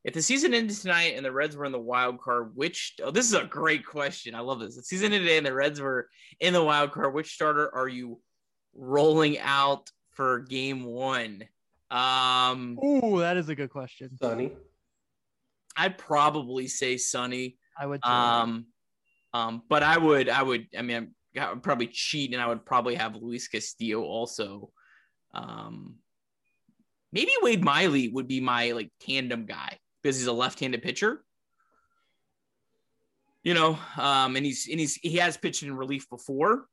if the season ended tonight and the Reds were in the wild card, which oh, this is a great question. I love this. The season ended today and the Reds were in the wild card. Which starter are you rolling out for game one? Um, Ooh, that is a good question. Sonny, I'd probably say Sonny. I would. too. Um, um, but I would, I would, I mean, I'm- I would probably cheat and I would probably have Luis Castillo also. Um, maybe Wade Miley would be my like tandem guy because he's a left-handed pitcher. You know, um, and he's and he's he has pitched in relief before.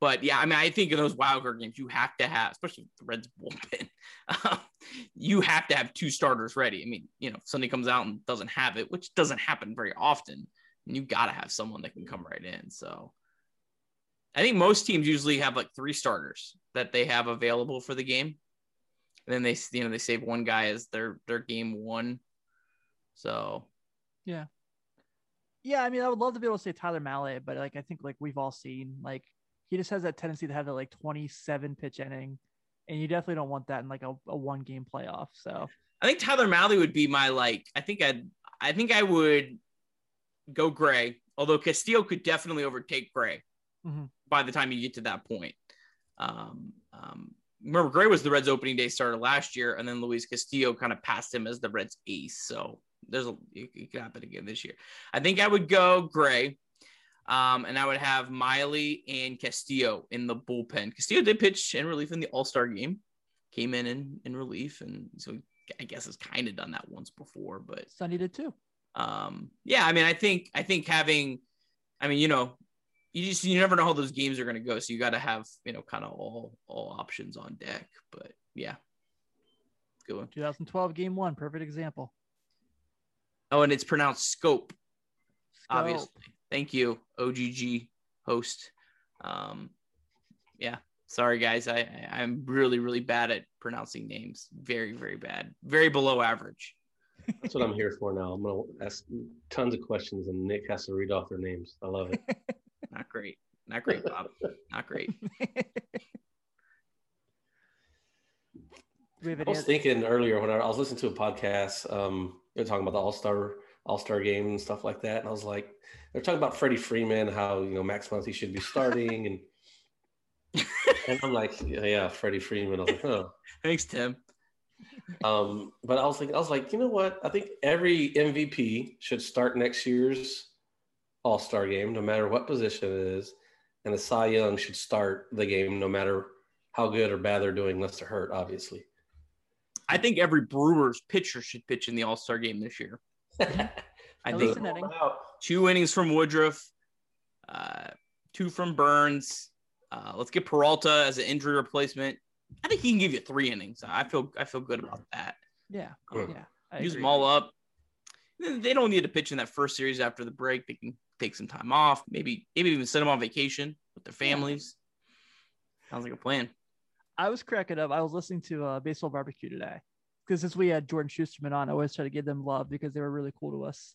But yeah, I mean, I think in those wild card games, you have to have, especially the Reds bullpen, um, you have to have two starters ready. I mean, you know, if somebody comes out and doesn't have it, which doesn't happen very often, and you got to have someone that can come right in. So I think most teams usually have like three starters that they have available for the game. And then they, you know, they save one guy as their their game one. So yeah. Yeah, I mean, I would love to be able to say Tyler Mahle, but like I think like we've all seen, like he just has that tendency to have that like 27 pitch inning, and you definitely don't want that in like a, a one game playoff. So I think Tyler Mahle would be my like. I think I'd. I think I would go Gray. Although Castillo could definitely overtake Gray Mhm. by the time you get to that point. Um, um, remember, Gray was the Reds' opening day starter last year, and then Luis Castillo kind of passed him as the Reds' ace. So there's a it, it could happen again this year. I think I would go Gray. Um, and I would have Miley and Castillo in the bullpen. Castillo did pitch in relief in the All Star game, came in, in in relief, and so I guess has kind of done that once before. But Sonny did too. um, yeah, I mean, I think I think having, I mean, you know, you just you never know how those games are going to go, so you got to have you know kind of all all options on deck. But yeah, good one. 2012 game one, perfect example. Oh, and it's pronounced scope. Scope. obviously. Thank you, OGG host. Um, yeah, sorry guys, I I- I'm really really bad at pronouncing names. Very very bad. Very below average. that's what I'm here for now. I'm gonna ask tons of questions, and Nick has to read off their names. I love it. Not great. Not great, Bob. Not great. Do we have I was thinking earlier when I, I was listening to a podcast, um, they're talking about the All Star All Star game and stuff like that, and I was like, they're talking about Freddie Freeman, how you know Max Muncy should be starting, and and I'm like, yeah, yeah, Freddie Freeman. I was like, oh. Thanks, Tim. Um, but I was thinking, I was like, you know what? I think every MVP should start next year's All Star game, no matter what position it is, and the Cy Young should start the game, no matter how good or bad they're doing, unless they're hurt, obviously. I think every Brewers pitcher should pitch in the All Star game this year. I At think least an inning. two innings from Woodruff, uh, two from Burnes. Uh, let's get Peralta as an injury replacement. I think he can give you three innings. I feel I feel good about that. Yeah, Good. yeah. I Use agree. them all up. They they don't need to pitch in that first series after the break. They can take some time off. Maybe maybe even send them on vacation with their families. Sounds like a plan. I was cracking up. I was listening to uh, Baseball Barbecue today because since we had uh, Jordan Schusterman on, I always try to give them love because they were really cool to us.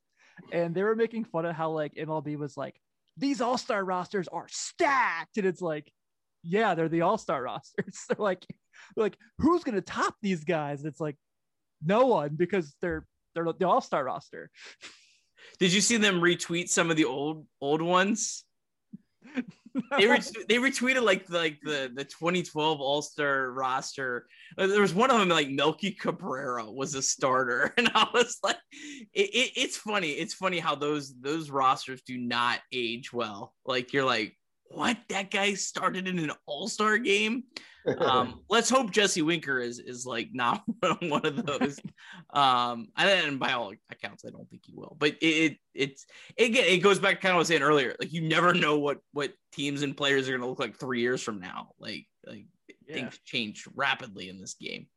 and they were making fun of how like MLB was like these All Star rosters are stacked, and it's like, yeah, they're the All Star rosters. they're like, like who's gonna top these guys? And it's like, no one because they're they're the All Star roster. Did you see them retweet some of the old old ones? they they retweeted like the, like the the 2012 All Star roster. Uh, There was one of them like Melky Cabrera was a starter, and I was like, it, it, it's funny. It's funny how those those rosters do not age well. Like you're like, what? That guy started in an All Star game. Um, let's hope Jesse Winker is is like not one of those. Um, and by all accounts, I don't think he will. But it, it it's again, it goes back to kind of what I was saying earlier. Like you never know what what teams and players are going to look like three years from now. Like like Yeah. things change rapidly in this game.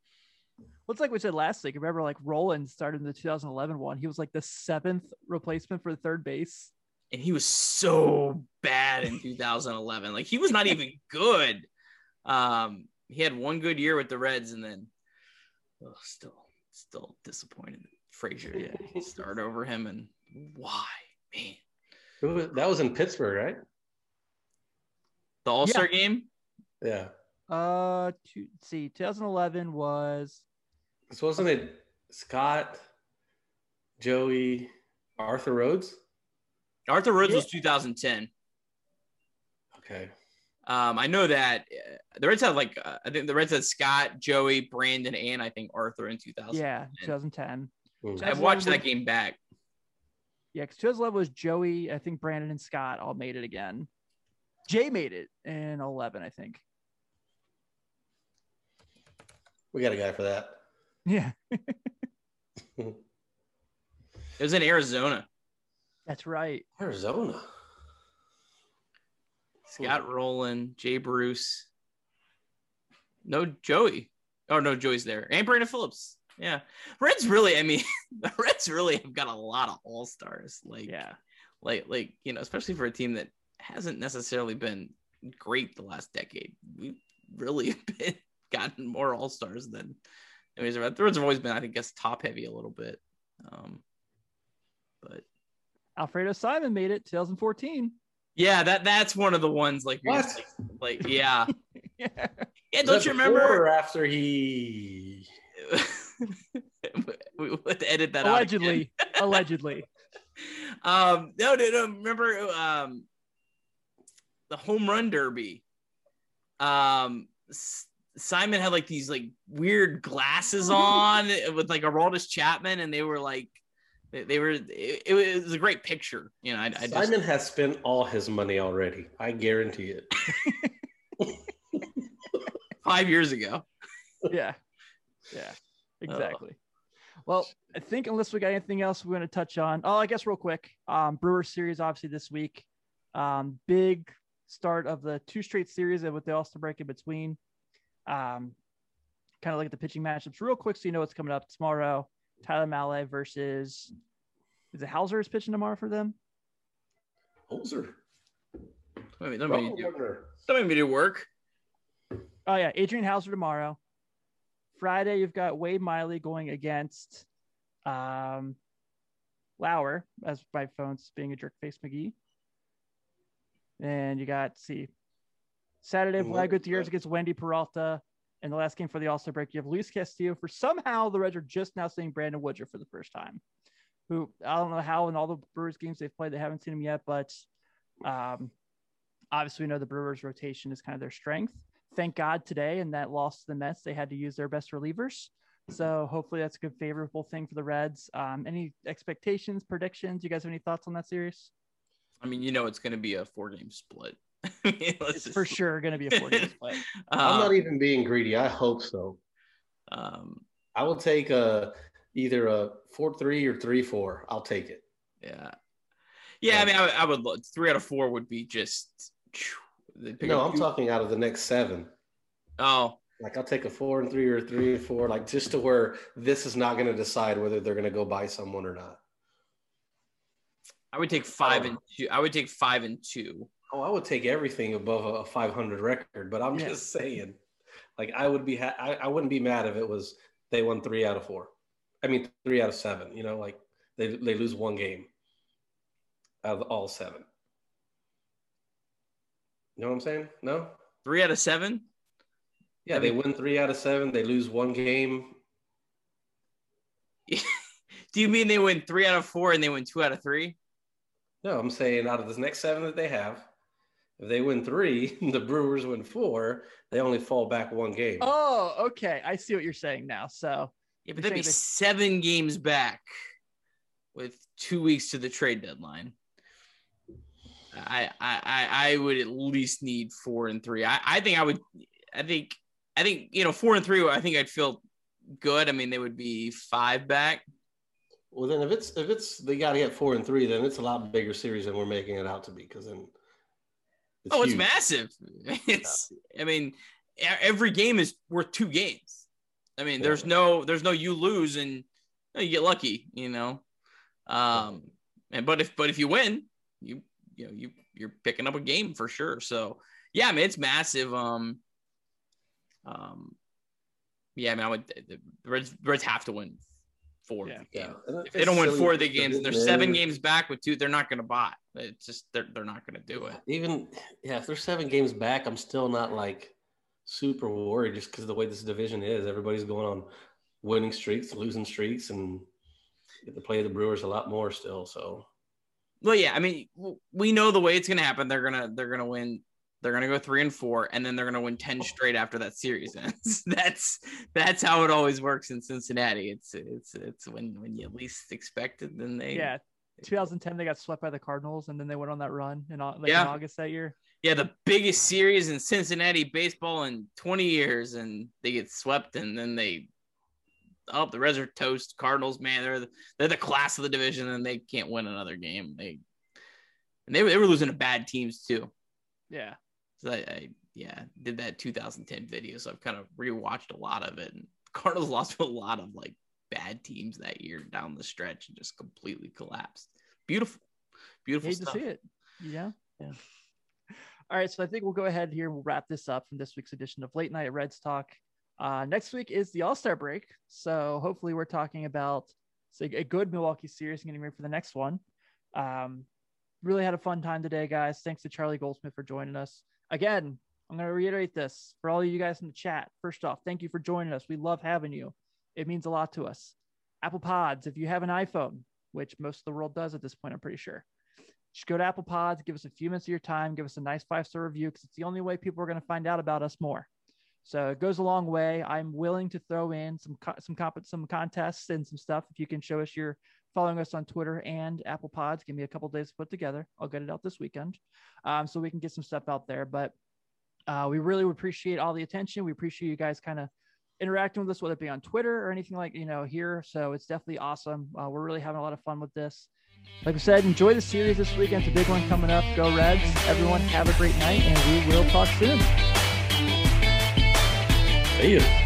What's like we said last week? Remember, like Rolen started in the 2011 one. He was like the seventh replacement for the third base. And he was so bad in 2011. Like he was not even good. Um, he had one good year with the Reds, and then oh, still still disappointed. Frazier, yeah, start over him, and why, man? Was- That was in Pittsburgh, right? The All Star game. Yeah. Uh, to see, 2011 was This wasn't it Scott, Joey, Arthur Rhodes? Arthur Rhodes was 2010. Okay. Um, I know that uh, the Reds had like uh, I think the Reds had Scott, Joey, Brandon, and I think Arthur in 2000. yeah 2010. Hmm. I've watched that game back. Yeah, because 2011 was Joey. I think Brandon and Scott all made it again. Jay made it in 11, I think. We got a guy for that. Yeah, It was in Arizona. that's right. Arizona. Scott Rolen, Jay Bruce. No Joey. Oh no, Joey's there. And Brandon Phillips. Yeah. Reds really, I mean, the Reds really have got a lot of all stars. Like, Yeah, like, like, you know, especially for a team that hasn't necessarily been great the last decade. We've really been gotten more all stars than I mean, the Reds have always been, I think, guess top heavy a little bit. Um, but Alfredo Simon made it 2014. Yeah, that that's one of the ones like, What? like, like, yeah, Yeah, yeah. Don't you remember? or after he? we would edit that out allegedly, allegedly. Um, no, no, no. Remember um, the home run derby. Um, S- Simon had like these like weird glasses on with like a Aroldis Chapman, and they were like, they, they were. It, it was a great picture. You know, I, I just Simon has spent all his money already. I guarantee it. five years ago. Yeah, yeah, exactly. Well, I think unless we got anything else we want to touch on, oh, I guess real quick, um, Brewer series obviously this week, um, big start of the two straight series and with the All Star break in between. Um, kind of look at the pitching matchups real quick, so you know what's coming up tomorrow. Tyler Mahle versus is it Houser is pitching tomorrow for them? Hoser. Let me, let me, do, Warner. let me do work. Oh yeah, Adrian Houser tomorrow. Friday, you've got Wade Miley going against um, Lauer, as my phone's being a jerk face McGee. And you got see Saturday, And Vlad what- Gutierrez against Wendy Peralta. And the last game for the All Star break, you have Luis Castillo. For somehow the Reds are just now seeing Brandon Woodruff for the first time. Who I don't know how in all the Brewers games they've played, they haven't seen him yet, but um, obviously we know the Brewers rotation is kind of their strength thank God today in that loss to the Mets, they had to use their best relievers. So hopefully that's a good favorable thing for the Reds. Um, any expectations, predictions? You guys have any thoughts on that series? I mean, you know, it's going to be a four game split. Let's It's just- for sure going to be a four game split. I'm Um, not even being greedy. I hope so. um, I will take a either a four three or three four. I'll take it. Yeah. Yeah, I mean, I, would- I would look. Three out of four would be just. they No, I'm two- talking out of the next seven. Oh, Like I'll take a four and three or three and four, like just to where this is not going to decide whether they're going to go buy someone or not. I would take five and two. I would take five and two. Oh, I would take everything above a 500 record, but I'm Yeah. just saying, like I would be, ha- I, I wouldn't be mad if it was they won three out of four. I mean, three out of seven. You know, like they they lose one game. out of all seven. You know what I'm saying? No? Three out of seven? Yeah, they win three out of seven. They lose one game. Do you mean they win three out of four and they win two out of three? No, I'm saying out of the next seven that they have, if they win three, the Brewers win four, they only fall back one game. Oh, okay. I see what you're saying now. So yeah, but that'd be seven games back with two weeks to the trade deadline. I I I would at least need four and three. I, I think I would I think I think you know four and three. I think I'd feel good. I mean, they would be five back. Well, then if it's if it's they got to get four and three, then it's a lot bigger series than we're making it out to be. Because then, it's oh, huge. it's massive. It's yeah. I mean, every game is worth two games. I mean, yeah. there's no there's no you lose and you get lucky, you know. Um, and but if but if you win, you you know you you're picking up a game for sure. So yeah, I mean it's massive. Um, um, yeah, I mean I would the Reds, Reds have to win four yeah. games. Yeah. If they don't win four of the games, and they're seven games back with two. They're not going to buy. It's just they're they're not going to do it. Even yeah, if they're seven games back, I'm still not like super worried just because of the way this division is. Everybody's going on winning streaks, losing streaks, and get to play of the Brewers a lot more still. So well, yeah, I mean, we know the way it's going to happen. They're gonna they're gonna win. They're gonna go three and four, and then they're gonna win ten oh. straight after that series ends. that's that's how it always works in Cincinnati. It's it's it's when when you least expect it, then they yeah. 2010 they got swept by the Cardinals, and then they went on that run in, like yeah. in August that year. Yeah, the biggest series in Cincinnati baseball in 20 years, and they get swept, and then they oh, the Reds are toast. Cardinals, man, they're the, they're the class of the division, and they can't win another game. They and they were they were losing to bad teams too. Yeah. So I, I yeah did that 2010 video, so I've kind of rewatched a lot of it. And Cardinals lost to a lot of like bad teams that year down the stretch and just completely collapsed. Beautiful, beautiful Hate stuff. to see it. Yeah. Yeah. All right, so I think we'll go ahead here. We'll wrap this up from this week's edition of Late Night Reds Talk. Uh, next week is the All Star break, so hopefully we're talking about say, a good Milwaukee series and getting ready for the next one. Um, really had a fun time today, guys. Thanks to Charlie Goldsmith for joining us. Again, I'm going to reiterate this for all of you guys in the chat. First off, thank you for joining us. We love having you. It means a lot to us. Apple Pods, if you have an iPhone, which most of the world does at this point, I'm pretty sure. Just go to Apple Pods, give us a few minutes of your time, give us a nice five star review because it's the only way people are going to find out about us more. So it goes a long way. I'm willing to throw in some some comp- some contests and some stuff. If you can show us you're following us on Twitter and Apple Pods, give me a couple days to put together. I'll get it out this weekend, um, so we can get some stuff out there. But uh, we really would appreciate all the attention. We appreciate you guys kind of interacting with us, whether it be on Twitter or anything like you know here. So it's definitely awesome. Uh, we're really having a lot of fun with this. Like I said, enjoy the series this weekend. It's a big one coming up. Go Reds! Everyone, have a great night, and we will talk soon. See.